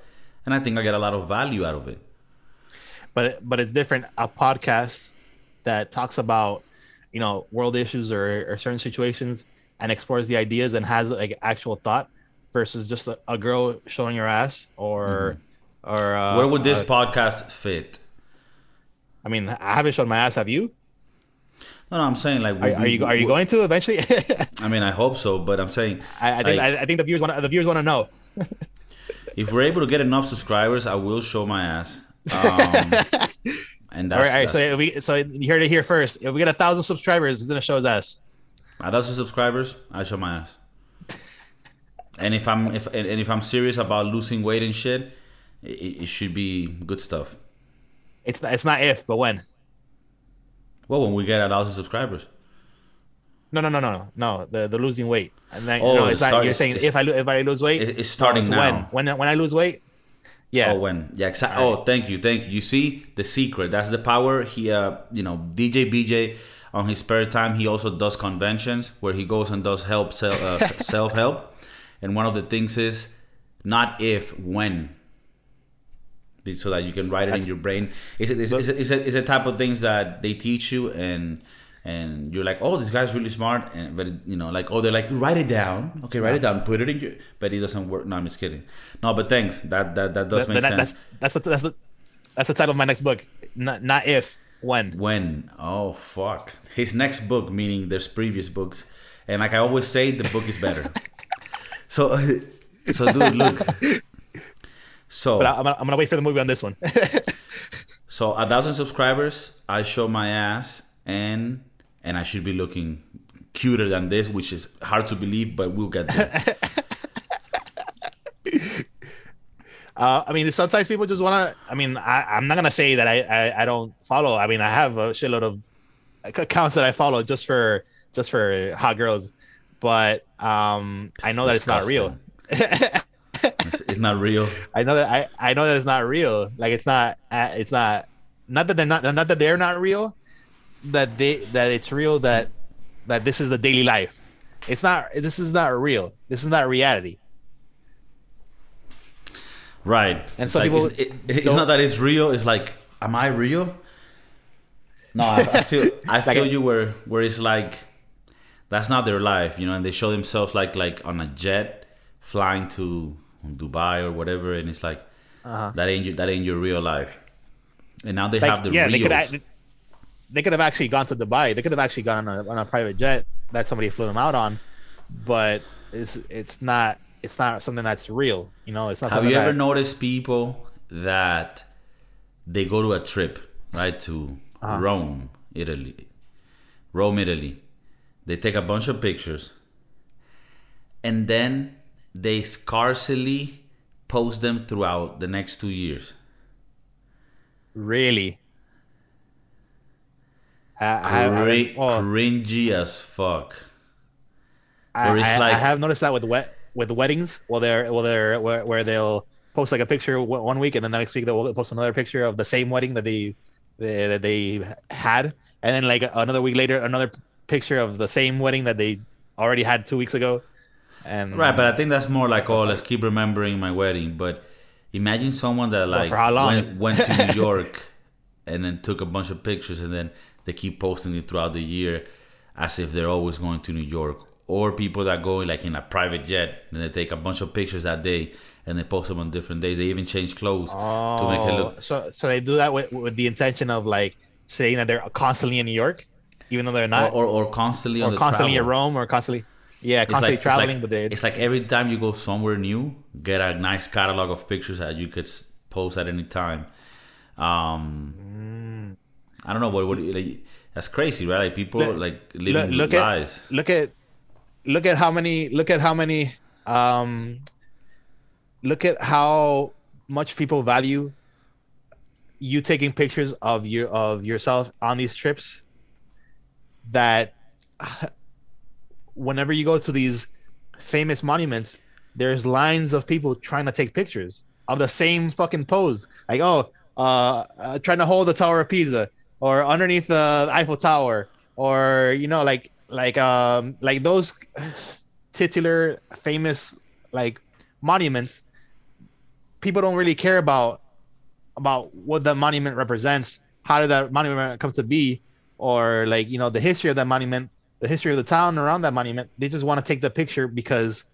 and i think i get a lot of value out of it. But but it's different. A podcast that talks about you know world issues or, or certain situations and explores the ideas and has like actual thought versus just a, a girl showing her ass or or uh, where would this uh, podcast fit I mean, I haven't shown my ass. Have you? no no i'm saying like Are, are you are you going to eventually? i mean i hope so but i'm saying I, I think like, I, I think the viewers want the viewers want to know. if we're able to get enough subscribers i will show my ass um, and that's, all right, all right. So we so you heard it here first. If we get a thousand subscribers, it's gonna show his ass. A thousand subscribers, I show my ass. and if I'm if and and if I'm serious about losing weight and shit, it, it should be good stuff. It's not, it's not if, but when. Well, when we get a thousand subscribers, No, no, no, no, no, no. The the losing weight. And then, Oh, no, it's it's not. you're saying if I lo- if I lose weight, it's starting it's now. When when when I lose weight, yeah. oh when yeah exactly. Oh, thank you, thank you. You see the secret. That's the power. He uh you know DJ BJ on his spare time he also does conventions where he goes and does help self uh, self help, and one of the things is not if when. So that you can write it in your brain. It's, it's, it's, it's, a, it's a type of things that they teach you, and and you're like, oh, this guy's really smart, and but you know, like, oh, they're like, write it down, okay, write it down, put it in your, but it doesn't work. No, I'm just kidding. No, but thanks. That that that does make sense. that's that's the, that's the that's the title of my next book. Not not if when. When? Oh fuck. His next book, meaning there's previous books, and like I always say, the book is better. so, so dude, look. So, But I, I'm gonna, I'm gonna wait for the movie on this one. so a thousand subscribers, I show my ass, and and I should be looking cuter than this, which is hard to believe, but we'll get there. Uh, I mean, sometimes people just want to. I mean, I, I'm not gonna say that I, I I don't follow. I mean, I have a shitload of accounts that I follow just for just for hot girls, but um, I know that it's not real. it's, not real. I know that I, I know that it's not real. Like it's not uh, it's not not that they're not not that they're not real. That they that it's real that that this is the daily life. It's not. This is not real. This is not reality. Right. And some like, people it's, it- it's don't- that it's real. It's like, am I real? No, I, I feel I feel a- you where where it's like that's not their life, you know, and they show themselves like like on a jet flying to Dubai or whatever, and it's like Uh-huh. that ain't your, that ain't your real life. And now they Like, have the yeah, they could reels. act- they could have actually gone to Dubai. They could have actually gone on a, on a private jet that somebody flew them out on, but it's it's not it's not something that's real. You know, it's not. Have you ever that, noticed people that they go to a trip, right, to Uh-huh. Rome, Italy, Rome, Italy. They take a bunch of pictures, and then they scarcely post them throughout the next two years. really? I, I, I, well, oh. cringy as fuck. I, Or it's I- I have noticed that with wet with weddings, well, they're well, they're where, where they'll post like a picture one one week, and then the next week they'll post another picture of the same wedding that they, they that they had, and then like another week later, another picture of the same wedding that they already had two weeks ago. And Right, but I think that's more like, oh, let's keep remembering my wedding. But imagine someone that like for how long? Went, went to New York and then took a bunch of pictures and then they keep posting it throughout the year as if they're always going to New York. Or people that go like in a private jet and they take a bunch of pictures that day and they post them on different days. They even change clothes to make it Oh, look. so so they do that with, with the intention of like saying that they're constantly in New York, even though they're not, or, or, or constantly on the constantly travel. in Rome, or constantly, yeah, It's constantly like- it's traveling. like- but they it's like every time you go somewhere new, get a nice catalog of pictures that you could post at any time. Um, I don't know what what like, that's crazy, right? Like people Look- like living look lies. at look at look at how many look at how many um look at how much people value you taking pictures of your of yourself on these trips that whenever you go to these famous monuments there's lines of people trying to take pictures of the same fucking pose. Like oh uh, uh trying to hold the tower of pisa or underneath the eiffel tower or you know like like um like those titular famous like monuments people don't really care about about what the monument represents how did that monument come to be or like you know the history of that monument the history of the town around that monument they just want to take the picture because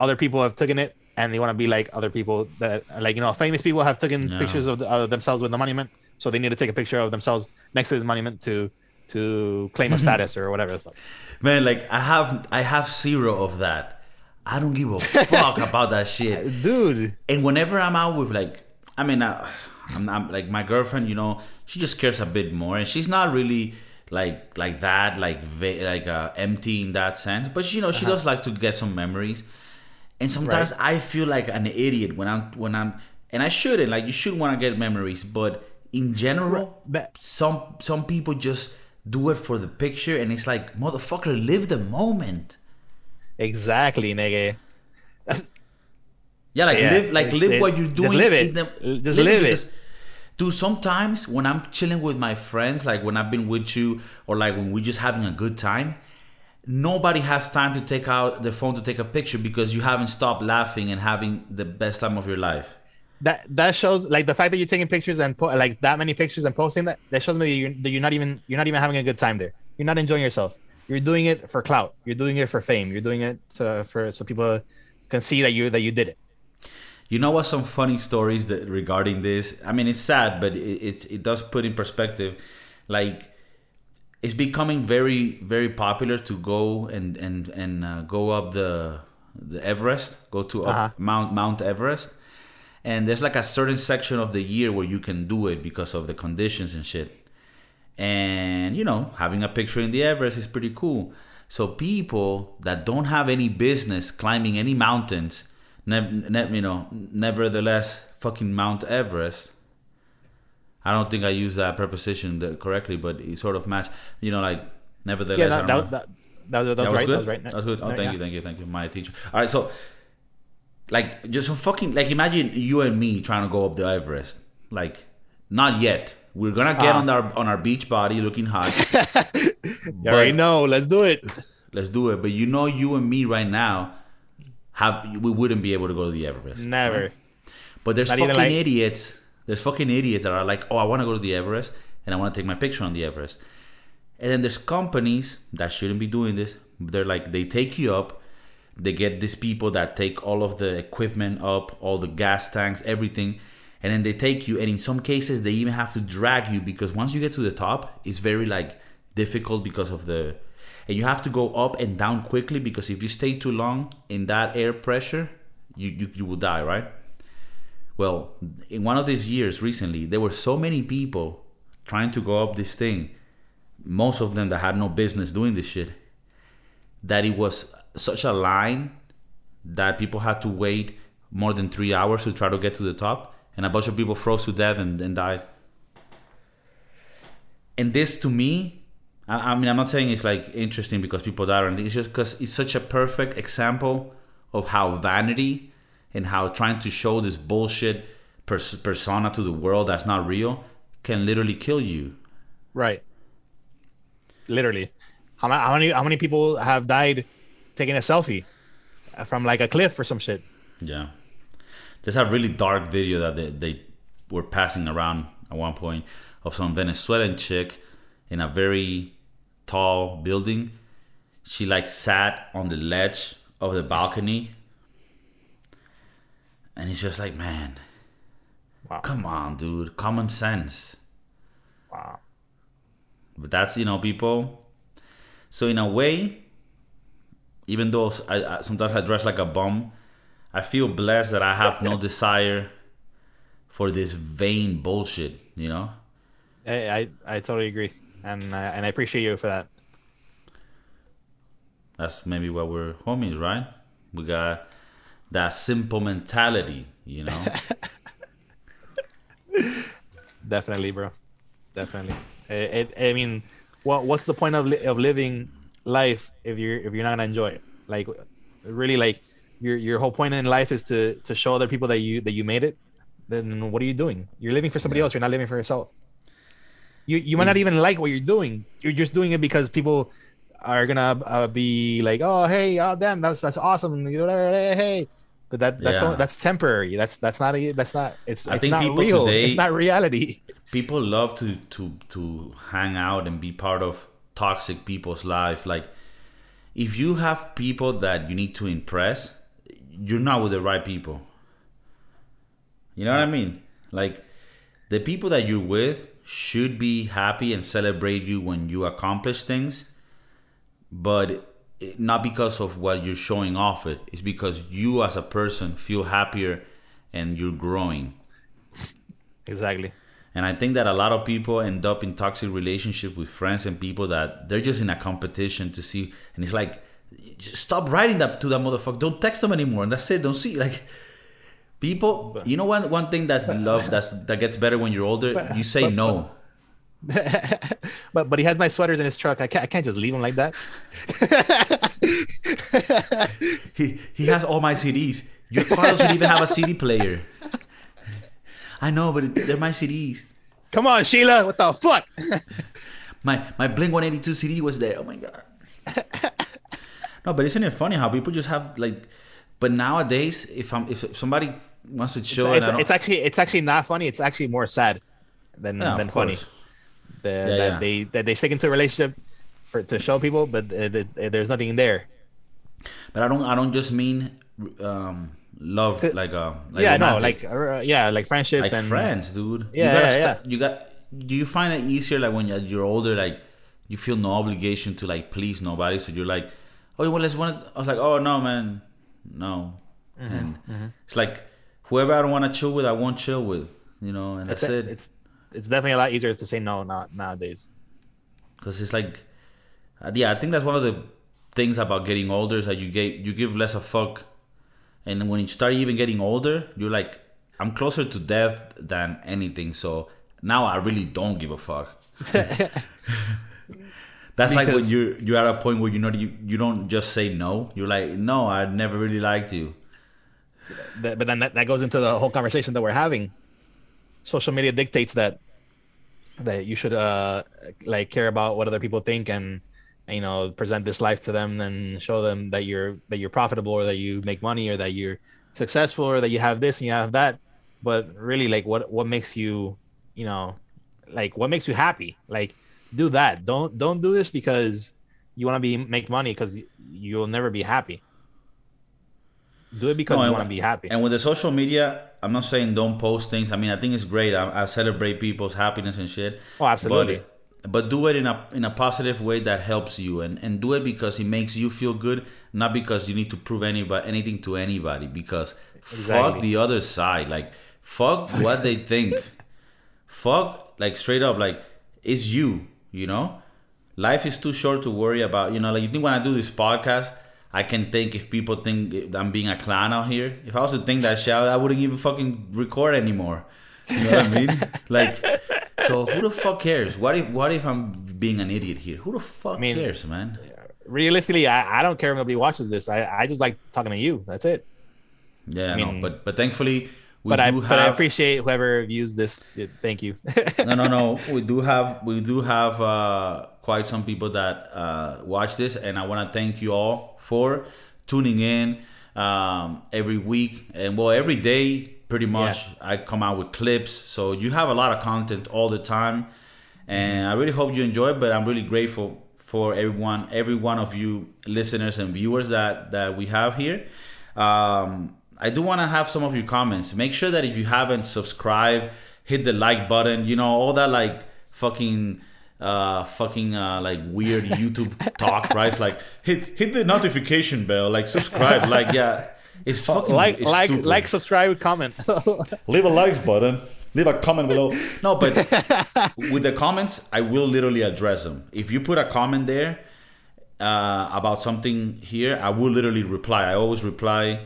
other people have taken it and they want to be like other people that like you know famous people have taken Yeah. pictures of, the, of themselves with the monument so they need to take a picture of themselves next to the monument to to claim a status or whatever the fuck. Man, like I have I have zero of that. I don't give a fuck about that shit. Uh, dude And whenever I'm out with like, I mean, I, I'm not like my girlfriend. You know, she just cares a bit more, and she's not really like like that, like va- like uh, empty in that sense. But you know, she does like to get some memories. And sometimes I feel like an idiot when I'm when I'm, and I shouldn't. Like you should want to get memories, but in general, some some people just do it for the picture, and it's like motherfucker, live the moment. exactly nigga Yeah, like Yeah, live, like live it- what you're just live it. the- Just live it. Dude, sometimes when I'm chilling with my friends, like when I've been with you, or like when we're just having a good time, nobody has time to take out the phone to take a picture because you haven't stopped laughing and having the best time of your life. that that shows like the fact that you're taking pictures and po- like that many pictures and posting that that shows me that you're, that you're not even you're not even having a good time there. You're not enjoying yourself. You're doing it for clout. You're doing it for fame. You're doing it for so people can see that you that you did it You know what? Some funny stories that regarding this. I mean, it's sad, but it it, it does put in perspective. Like, it's becoming very very popular to go and and and uh, go up the the Everest, go to Uh-huh. Mount Mount Everest, and there's like a certain section of the year where you can do it because of the conditions and shit. And you know, having a picture in the Everest is pretty cool. So people that don't have any business climbing any mountains, nev- nev- you know, nevertheless, fucking Mount Everest. I don't think I used that preposition correctly, but it sort of matched. You know, like nevertheless. yeah that, that, that, that, was, that, That was right good. that was right That was good. Oh, Yeah, thank yeah. you, thank you, thank you, my teacher. All right, so like just some fucking like imagine you and me trying to go up the Everest. Like not yet. We're gonna get Ah. on our on our beach body looking hot. you already know let's do it Let's do it. But you know, you and me right now have we wouldn't be able to go to the Everest. never right? But there's Not fucking like- idiots. There's fucking idiots that are like, oh, I want to go to the Everest and I want to take my picture on the Everest. And then there's companies that shouldn't be doing this. They're like, they take you up. They get these people that take all of the equipment up, all the gas tanks, everything. And then they take you. And in some cases, they even have to drag you because once you get to the top, it's very like difficult because of the. And you have to go up and down quickly because if you stay too long in that air pressure, you, you, you will die, right? Well, in one of these years recently, there were so many people trying to go up this thing, most of them that had no business doing this shit, that it was such a line that people had to wait more than three hours to try to get to the top, and a bunch of people froze to death and, and died. And this to me, I, I mean, I'm not saying it's like interesting because people die anything. It's just because it's such a perfect example of how vanity and how trying to show this bullshit pers- persona to the world that's not real can literally kill you. Right. Literally, how, how many how many people have died taking a selfie uh, from like a cliff or some shit? Yeah. There's a really dark video that they, they were passing around at one point of some Venezuelan chick in a very tall building. She like sat on the ledge of the balcony. And it's just like, man, Wow. come on, dude. Common sense. Wow. But that's, you know, people. So, in a way, even though I, I sometimes I dress like a bum, I feel blessed that I have no desire for this vain bullshit, you know? I I, I totally agree, and uh, and I appreciate you for that. That's maybe what we're homies, right? We got that simple mentality, you know? Definitely, bro. Definitely. It, it, I mean, what what's the point of li- of living life if you're if you're not gonna enjoy it? Like, really, like your your whole point in life is to to show other people that you that you made it. Then what are you doing? You're living for somebody else. You're not living for yourself. You you might not even like what you're doing. You're just doing it because people are gonna uh, be like, oh hey, oh damn, that's that's awesome. Hey. But that that's Yeah. all, that's temporary. That's that's not a that's not it's I it's think not real. today- it's not reality. People love to, to, to hang out and be part of toxic people's life. Like, if you have people that you need to impress, you're not with the right people. You know what I mean? Like, the people that you're with should be happy and celebrate you when you accomplish things, but not because of what you're showing off it. It's because you as a person feel happier and you're growing. Exactly. And I think that a lot of people end up in toxic relationship with friends and people that they're just in a competition to see. And it's like, just stop writing that to that motherfucker. Don't text them anymore. And that's it. Don't see like people. You know one one thing that's love that's that gets better when you're older. You say no. but but he has my sweaters in his truck. I can't I can't just leave him like that. He he has all my CDs. Your father doesn't even have a CD player. I know, but they're my CDs. Come on, Sheila. What the fuck? My my Blink 182 CD was there. Oh my god. no, but isn't it funny how people just have like but nowadays if I'm if somebody wants to chill and it's, it's actually it's actually not funny. It's actually more sad than Yeah, than funny. The, Yeah, that yeah. they that they stick into a relationship for to show people, but uh, th- there's nothing in there. but I don't I don't just mean um love Uh, like uh like yeah, no, like uh, yeah, like friendships like and friends, dude. Yeah, you gotta yeah, sta- You got. Do you find it easier like when you're, you're older, like you feel no obligation to like please nobody, so you're like, oh well, let's want. I was like, oh no, man, no, Mm-hmm, and it's like whoever I don't want to chill with, I won't chill with, you know, and that's It's, it. it's it's definitely a lot easier to say no not nowadays. Because it's like, uh, yeah, I think that's one of the things about getting older is that you get you give less a fuck, and when you start even getting older, you're like, I'm closer to death than anything. So now I really don't give a fuck. That's like when you're you're at a point where you know you you don't just say no. You're like, no, I never really liked you. That- but then that, that goes into the whole conversation that we're having. Social media dictates that that you should uh like care about what other people think and you know present this life to them and show them that you're that you're profitable or that you make money or that you're successful or that you have this and you have that but really like what what makes you you know like what makes you happy like do that don't don't do this because you want to be make money because you'll never be happy do it because No, you want to be happy And with the social media, I'm not saying don't post things. I mean, I think it's great. I, I celebrate people's happiness and shit. Oh, absolutely. But, but do it in a in a positive way that helps you, and and do it because it makes you feel good, not because you need to prove anybody anything to anybody. Because fuck the other side, like fuck what they think. fuck like straight up, like it's you. You know, life is too short to worry about. You know, like you think when I do this podcast. I can think if people think I'm being a clown out here. If I was to think that shit, I wouldn't even fucking record anymore. You know what I mean? Like, so who the fuck cares? What if what if I'm being an idiot here? Who the fuck mean- cares, man? realistically I, I don't care if nobody watches this I, I just like talking to you that's it Yeah, I no, mean- but but thankfully we but I do but I appreciate whoever views this. Thank you. no, no, no. We do have we do have uh, quite some people that uh, watch this, and I want to thank you all for tuning in um, every week and well every day. Pretty much, I come out with clips, so you have a lot of content all the time, and I really hope you enjoy. But I'm really grateful for everyone, every one of you listeners and viewers that that we have here. Um, I do want to have some of your comments. Make sure that if you haven't subscribed, hit the like button. You know all that like fucking uh fucking uh like weird YouTube talk, right? It's like hit hit the notification bell, like subscribe, like yeah. It's fucking like it's like stupid. like subscribe comment. leave a likes button leave a comment below no but with the comments i will literally address them if you put a comment there uh, about something here i will literally reply i always reply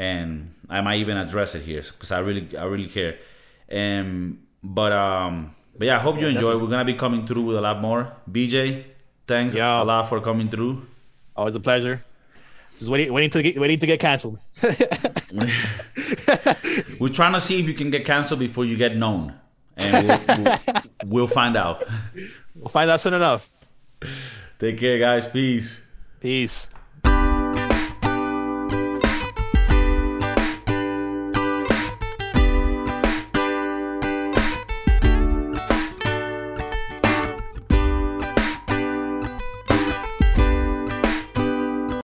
and i might even address it here because i really i really care um but um but yeah i hope you enjoy we're gonna be coming through with a lot more bj thanks Yeah. a lot for coming through Always a pleasure. Just waiting waiting to get waiting to get canceled. we're trying to see if you can get canceled before you get known and we'll, we'll, we'll find out We'll find out soon enough. take care guys peace Peace.